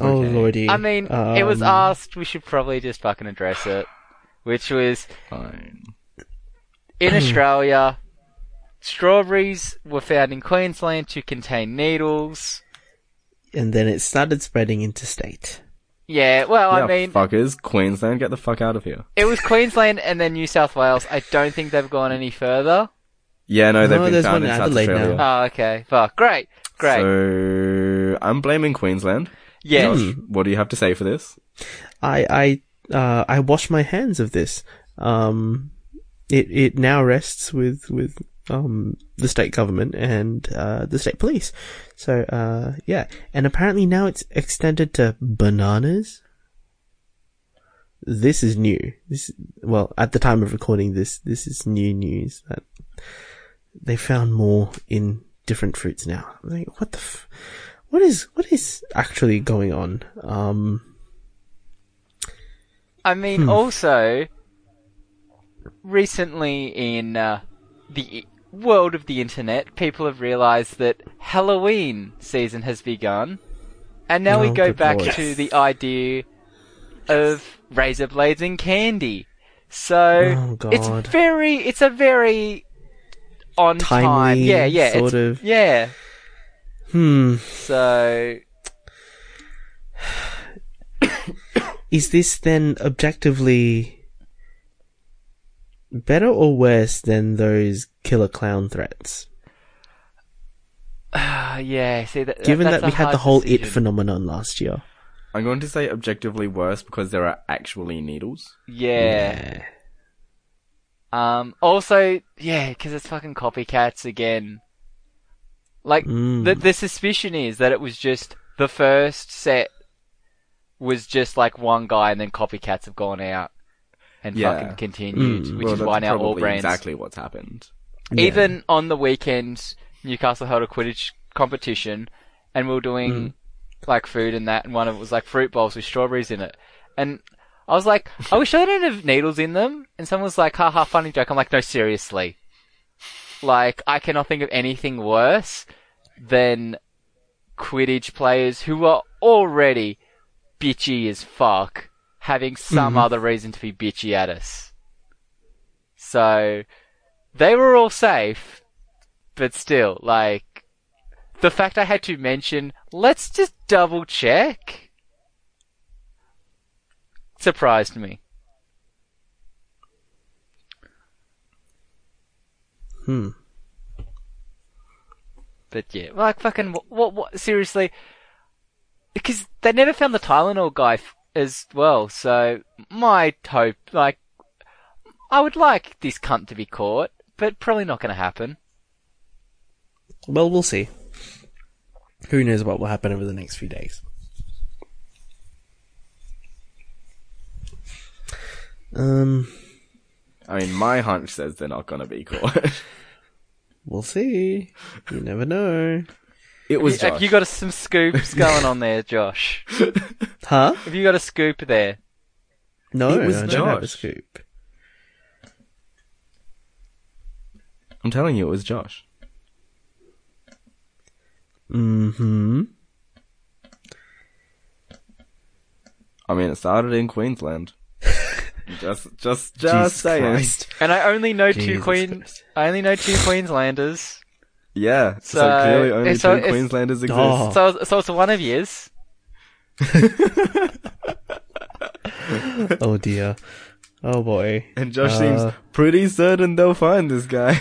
B: oh
A: Okay.
B: lordy.
C: I mean, it was
B: Um,
C: asked. We should probably just fucking address it, which was
A: Fine.
C: in [CLEARS THROAT] Australia. Strawberries were found in Queensland to contain needles.
B: and then it started spreading interstate.
C: Yeah, well,
A: yeah,
C: I mean,
A: fuckers, Queensland, get the fuck out of here.
C: it was Queensland and then New South Wales. I don't think they've gone any further.
A: Yeah, no, they've
B: No,
A: been
B: there's
A: found
B: one
A: in
B: in
A: South
B: Adelaide
A: Australia.
B: now.
C: Oh, okay. Fuck. Great. Great.
A: So, I'm blaming Queensland.
C: yes.
A: Josh, what do you have to say for this?
B: I I uh, I wash my hands of this. Um, it it now rests with with um the state government and uh the state police. So uh yeah, and apparently now it's extended to bananas. This is new. This well at the time of recording this this is new news that they found more in different fruits now. I'm Like what the f- what is what is actually going on? Um
C: I mean, also, recently in uh, the world of the internet, people have realized that Halloween season has begun. And now we
B: Oh,
C: go back
B: lord.
C: to the idea of razor blades and candy. So
B: Oh,
C: it's very, it's a very on time. Yeah, yeah,
B: sort of.
C: Yeah.
B: Hmm.
C: So
B: Is this then objectively better or worse than those killer clown threats?
C: uh, [SIGHS] yeah, see that.
B: Given
C: that's
B: that we had the
C: hard
B: whole it phenomenon last year.
A: I'm going to say objectively worse because there are actually needles.
C: Yeah. Um, also, yeah, because it's fucking copycats again. Like
B: Mm.
C: the the suspicion is that it was just the first set was just like one guy, and then copycats have gone out and
A: Yeah.
C: fucking continued,
B: Mm.
C: which
A: Well,
C: is
A: that's
C: why now all
A: probably
C: brands.
A: exactly what's happened.
B: Yeah.
C: Even on the weekend, Newcastle held a Quidditch competition, and we were doing
B: Mm.
C: like food and that, and one of it was like fruit bowls with strawberries in it, and I was like, I wish I didn't have needles in them, and someone was like, haha, funny joke. I'm like, no, seriously. Like, I cannot think of anything worse than Quidditch players who are already bitchy as fuck, having some
B: Mhm.
C: other reason to be bitchy at us. So, they were all safe, but still, like, the fact I had to mention, let's just double check, surprised me.
B: Hmm.
C: But yeah, like fucking what? What? what seriously? Because they never found the Tylenol guy f- as well. So my hope, like, I would like this cunt to be caught, but probably not going to happen.
B: Well, we'll see. Who knows what will happen over the next few days? Um,
A: I mean, my hunch says they're not gonna be caught. [LAUGHS]
B: we'll see. You never know.
A: It was
C: Have
A: Josh.
C: you got some scoops going on there, Josh? [LAUGHS]
B: Huh?
C: Have you got a scoop there?
B: No,
A: It was
B: I don't have a
A: Josh.
B: scoop.
A: I'm telling you, it was Josh.
B: Mm-hmm.
A: I mean, it started in Queensland. [LAUGHS] just, just, just
B: Jesus
A: saying.
B: Christ.
C: And I only know two
B: Jesus
C: Queen.
B: Christ.
C: I only know two Queenslanders.
A: Yeah. So,
C: So,
A: clearly, only
C: so
A: two Queenslanders exist.
B: Oh.
C: So, so it's one of yous. [LAUGHS]
B: Oh dear. Oh boy.
A: And Josh
B: Uh,
A: seems pretty certain they'll find this guy.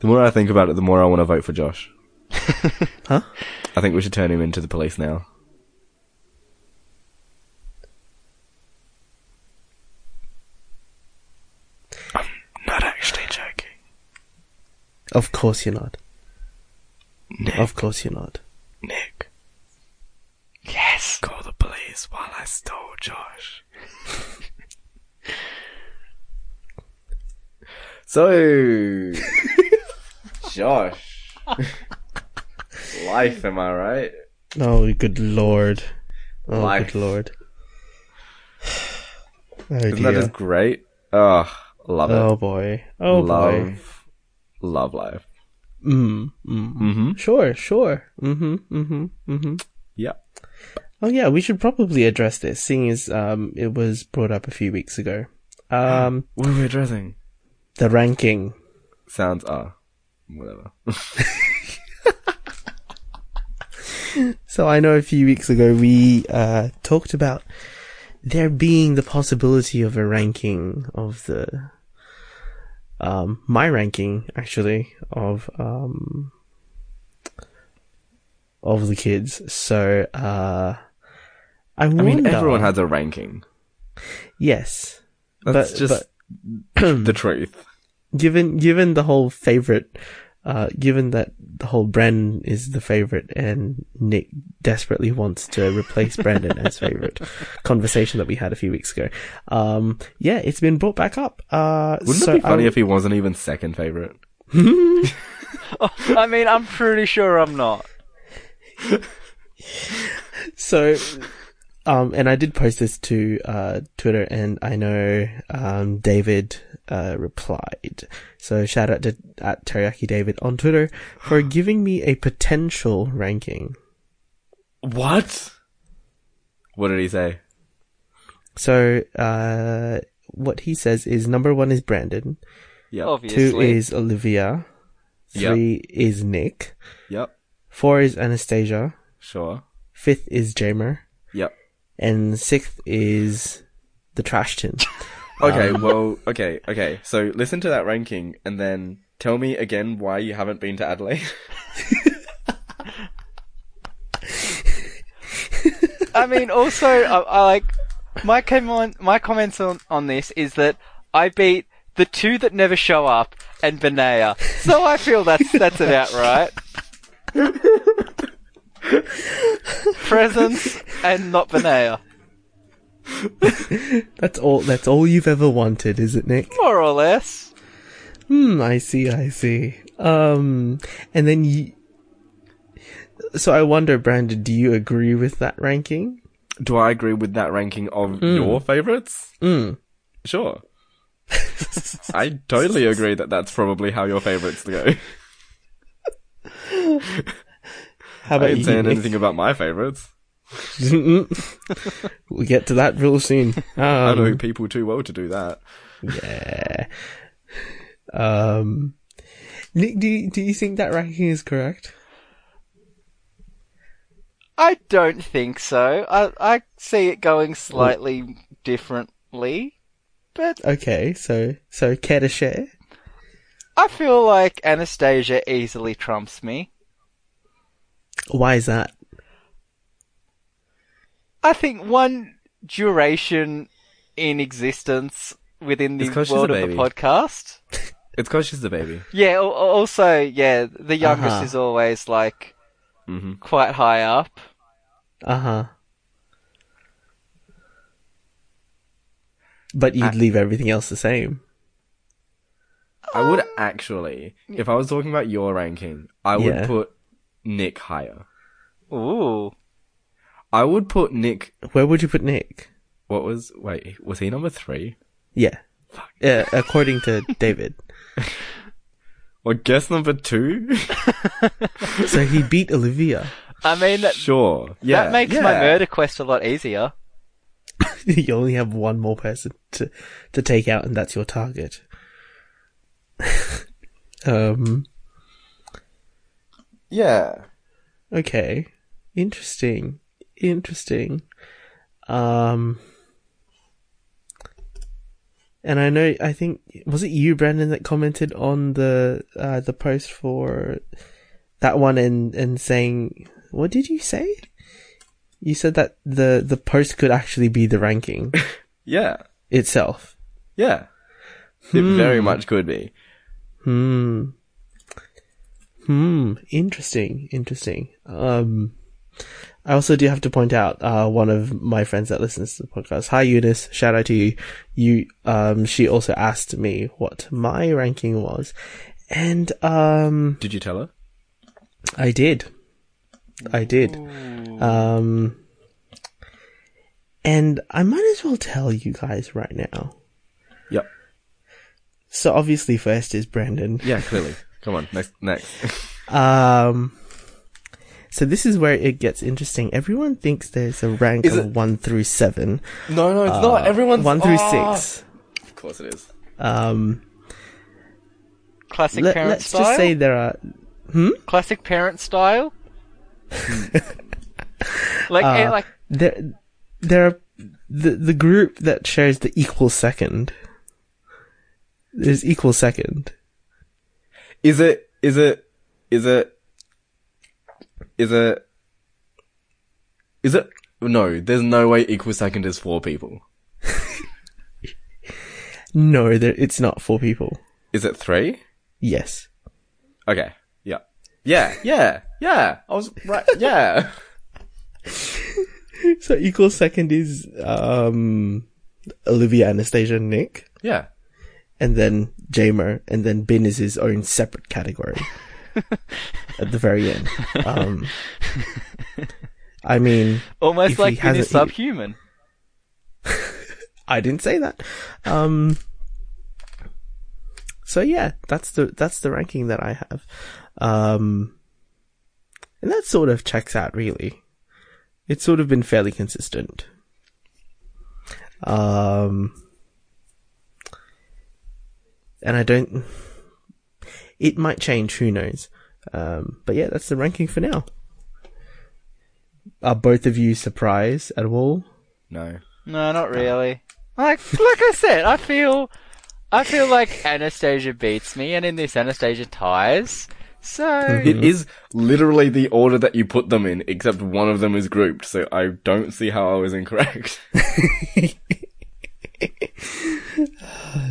A: the more I think about it, the more I want to vote for Josh.
B: Huh?
A: I think we should turn him into the police now. I'm not actually joking.
B: Of course you're not.
A: Nick,
B: Of course you're not.
A: Nick,
C: Yes.
A: call the police while I stole Josh. [LAUGHS] so, [LAUGHS] Josh. Life, am I right?
B: Oh, good lord. Oh,
A: Life.
B: good lord. Oh [SIGHS]
A: Isn't that just great? Oh, love it.
B: Oh boy. Oh
A: love,
B: boy.
A: Love life.
B: Mm, mm.
A: Mm-hmm.
B: Sure, sure. Mm-hmm, mm-hmm, mm-hmm.
A: Yeah.
B: Oh yeah, we should probably address this, seeing as um it was brought up a few weeks ago. Um, [GASPS]
A: What are we addressing?
B: the ranking.
A: Sounds ah, whatever. [LAUGHS]
B: So I know a few weeks ago we uh talked about there being the possibility of a ranking of the um my ranking actually of um of the kids. So uh I,
A: I mean, everyone has a ranking.
B: yes.
A: That's
B: But-
A: just the truth. [CLEARS THROAT]
B: given given the whole favorite uh given that the whole Brandon is the favorite and Nick desperately wants to replace Brandon as favorite [LAUGHS] conversation that we had a few weeks ago. Um yeah, it's been brought back up. Uh
A: Wouldn't
B: so
A: it be funny
B: I-
A: if he wasn't even second favorite? [LAUGHS]
C: I mean, I'm pretty sure I'm not. [LAUGHS]
B: so um and I did post this to uh Twitter and I know um David uh replied. So shout out to at Teriyaki David on Twitter for [GASPS] giving me a potential ranking.
A: What? What did he say?
B: So, uh, what he says is number one is Brandon,
A: Yep.
C: Obviously.
B: two is Olivia,
A: Yep.
B: three is Nick,
A: Yep.
B: four is Anastasia,
A: Sure.
B: fifth is Jamer,
A: Yep.
B: And sixth is the trash tin. [LAUGHS]
A: Okay, um, well, okay, okay. So listen to that ranking and then tell me again why you haven't been to Adelaide. [LAUGHS]
C: I mean, also, I, I like, my comment, my comments on, on this is that I beat the two that never show up and Benea. So I feel that's that's about right. [LAUGHS] [LAUGHS] Presence and not Benea. [LAUGHS]
B: That's all. That's all you've ever wanted, is it, Nick?
C: More or less.
B: Hmm. I see. I see. Um. And then you. So I wonder, Brandon, do you agree with that ranking?
A: Do I agree with that ranking of your favorites?
B: Mm.
A: Sure. I totally agree that that's probably how your favorites go. [LAUGHS]
B: How
A: I
B: about
A: ain't
B: you?
A: saying
B: Nick?
A: anything about my favorites. [LAUGHS]
B: we'll get to that real soon.
A: I
B: Um,
A: know people too well to do that.
B: Yeah. Um, Nick, do you, do you think that ranking is correct?
C: I don't think so. I I see it going slightly differently, but
B: Okay, so so care to share?
C: I feel like Anastasia easily trumps me.
B: Why is that?
C: I think one duration in existence within the
A: It's 'cause she's
C: world of the podcast. [LAUGHS]
A: It's because she's the baby.
C: Yeah. Also, yeah, the youngest
B: Uh-huh.
C: is always like
A: hmm
C: quite high up.
B: Uh huh. But you'd
A: I-
B: leave everything else the same.
A: I would actually, if I was talking about your ranking, I would
B: Yeah.
A: put Nick higher.
C: Ooh.
A: I would put Nick.
B: Where would you put Nick?
A: What was? Wait, was he number three?
B: Yeah. Uh, according to [LAUGHS] David.
A: Or guess number two? [LAUGHS]
B: So he beat Olivia.
C: I mean, that,
A: sure. Yeah.
C: that makes
A: yeah.
C: my murder quest a lot easier. [LAUGHS]
B: you only have one more person to to take out, and that's your target. um.
A: Yeah.
B: Okay. Interesting. Interesting. Um. And I know, I think, was it you, Brandon, that commented on the, uh, the post for that one and, and saying, what did you say? You said that the, the post could actually be the ranking [LAUGHS]
A: Yeah.
B: itself.
A: Yeah. It very much could be.
B: Hmm. Hmm. Interesting. Interesting. Um, I also do have to point out, uh, one of my friends that listens to the podcast. Hi, Eunice. Shout out to you. You, um, she also asked me what my ranking was. And, um,
A: Did you tell her?
B: I did. I did. Um, and I might as well tell you guys right now.
A: Yep.
B: So obviously first is Brandon.
A: Yeah, clearly. [LAUGHS] Come on, next, next. [LAUGHS]
B: Um, so this is where it gets interesting. Everyone thinks there's a rank
A: Is
B: of
A: it-
B: one through seven.
A: no, no, it's
B: Uh,
A: not. Everyone's
B: one through
A: Ah.
B: six.
A: Of course it is.
B: Um,
C: Classic
B: let,
C: parent
B: us
C: style.
B: just say there are. Hmm?
C: Classic parent style. [LAUGHS] like,
B: Uh,
C: eh, like
B: there there are the the group that shares the equal second. There's equal second.
A: Is it? Is it? Is it? Is it? Is it? No, there's no way equal second is four people. [LAUGHS]
B: No, there, it's not four people.
A: Is it three?
B: Yes.
A: Okay. Yeah. Yeah. Yeah. Yeah. I was right. Yeah. [LAUGHS]
B: So equal second is um Olivia, Anastasia, Nick,
A: Yeah.
B: And then Jamer, and then Bin is his own separate category [LAUGHS] at the very end. Um, I mean,
C: almost like
B: hasn't-
C: subhuman. [LAUGHS]
B: I didn't say that. Um, so yeah, that's the that's the ranking that I have, um, and that sort of checks out. Really, it's sort of been fairly consistent. Um, and I don't. It might change. Who knows? Um, but yeah, that's the ranking for now. Are both of you surprised at all?
A: No.
C: No, not really. Like, like I said, I feel, I feel like Anastasia beats me, and in this Anastasia ties. So [LAUGHS]
A: It is literally the order that you put them in, except one of them is grouped, so I don't see how I was incorrect. [LAUGHS]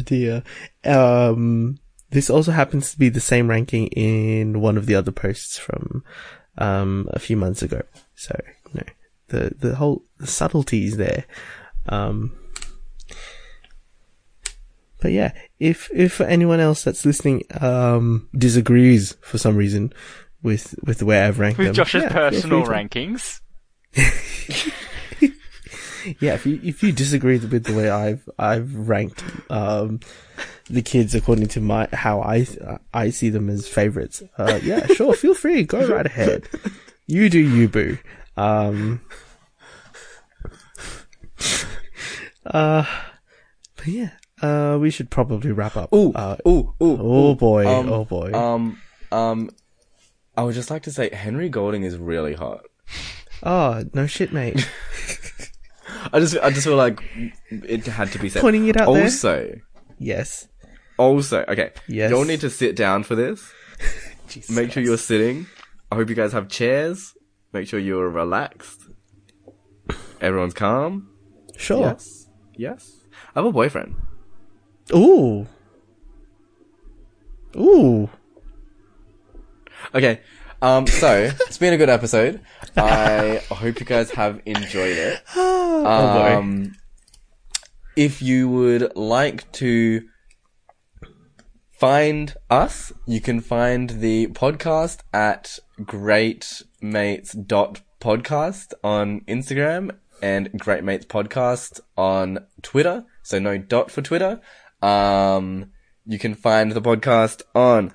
B: Dear. Um, this also happens to be the same ranking in one of the other posts from um, a few months ago. So, you know, the the whole the subtleties there. Um, but yeah, if if anyone else that's listening um, disagrees for some reason with with the way I've ranked
C: with
B: them,
C: Josh's
B: yeah,
C: personal rankings. [LAUGHS]
B: Yeah, if you if you disagree with the way I've I've ranked um, the kids according to my how I I see them as favorites, uh, yeah, sure, feel free, go right ahead. You do you, boo. Um, uh, but yeah, uh, we should probably wrap up.
A: Ooh,
B: uh,
A: ooh, ooh,
B: oh
A: ooh.
B: boy,
A: Um,
B: oh boy.
A: Um, um, I would just like to say Henry Golding is really hot.
B: oh no shit, mate. [LAUGHS]
A: I just, I just feel like it had to be said.
B: Pointing it out there?
A: Also,
B: yes.
A: also, okay.
B: Yes.
A: You'll need to sit down for this. [LAUGHS]
B: Jesus
A: Make sure you're sitting. I hope you guys have chairs. Make sure you're relaxed. Everyone's calm.
B: sure.
A: Yes. Yes. I have a boyfriend.
B: Ooh. Ooh.
A: Okay. Um, so it's been a good episode. I hope you guys have enjoyed it. [SIGHS]
B: Oh.
A: Um, if you would like to find us, you can find the podcast at greatmates.podcast on Instagram and Greatmates Podcast on Twitter. So no dot for Twitter. Um, you can find the podcast on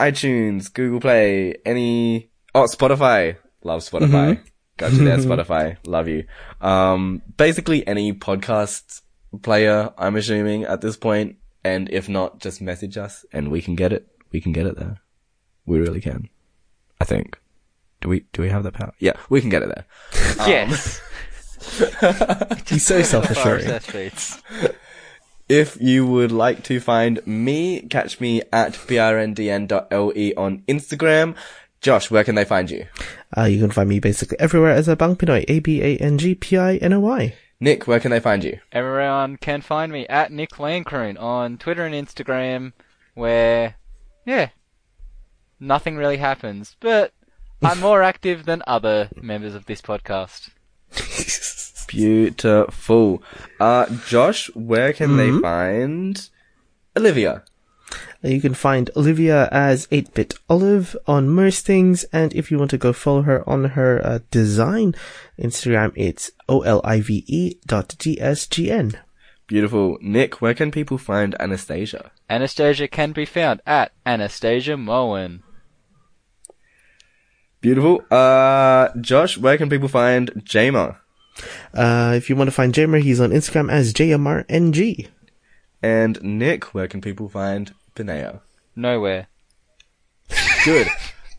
A: iTunes, Google Play, any, oh, Spotify. Love Spotify. Got you there, Spotify. Love you. Um, basically any podcast player, I'm assuming at this point. And if not, just message us and we can get it. We can get it there. We really can. I think. Do we, do we have the power? Yeah, we can get it there. [LAUGHS]
C: yes. [LAUGHS]
B: He's so
C: As far as
B: self-assuring.
A: If you would like to find me, catch me at brndn.le on Instagram. Josh, where can they find you?
B: Uh, you can find me basically everywhere as a Bang Bangpinoy, A-B-A-N-G-P-I-N-O-Y.
A: Nick, where can they find you?
C: Everyone can find me at Nick Lancroon on Twitter and Instagram, where, yeah, nothing really happens. But I'm [LAUGHS] more active than other members of this podcast. [LAUGHS]
A: Beautiful. Uh, Josh, where can they find Olivia?
B: You can find Olivia as 8-Bit Olive on most things, and if you want to go follow her on her uh, design Instagram, it's O-L-I-V-E dot G-S-G-N.
A: Beautiful. Nick, where can people find Anastasia?
C: Anastasia can be found at Anastasia Moen.
A: Beautiful. Uh, Josh, where can people find Jamer?
B: Uh, if you want to find Jamer, he's on Instagram as JMRNG.
A: And Nick, where can people find Benea?
C: Nowhere.
A: Good.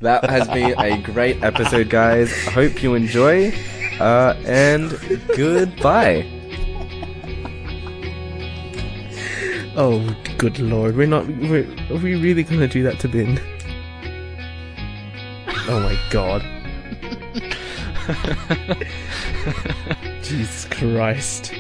A: That has been a great episode, guys. I hope you enjoy. Uh, and goodbye.
B: Oh, good lord, we're not, we're, are we really gonna do that to Bin? Oh my god. [LAUGHS] Jesus Christ.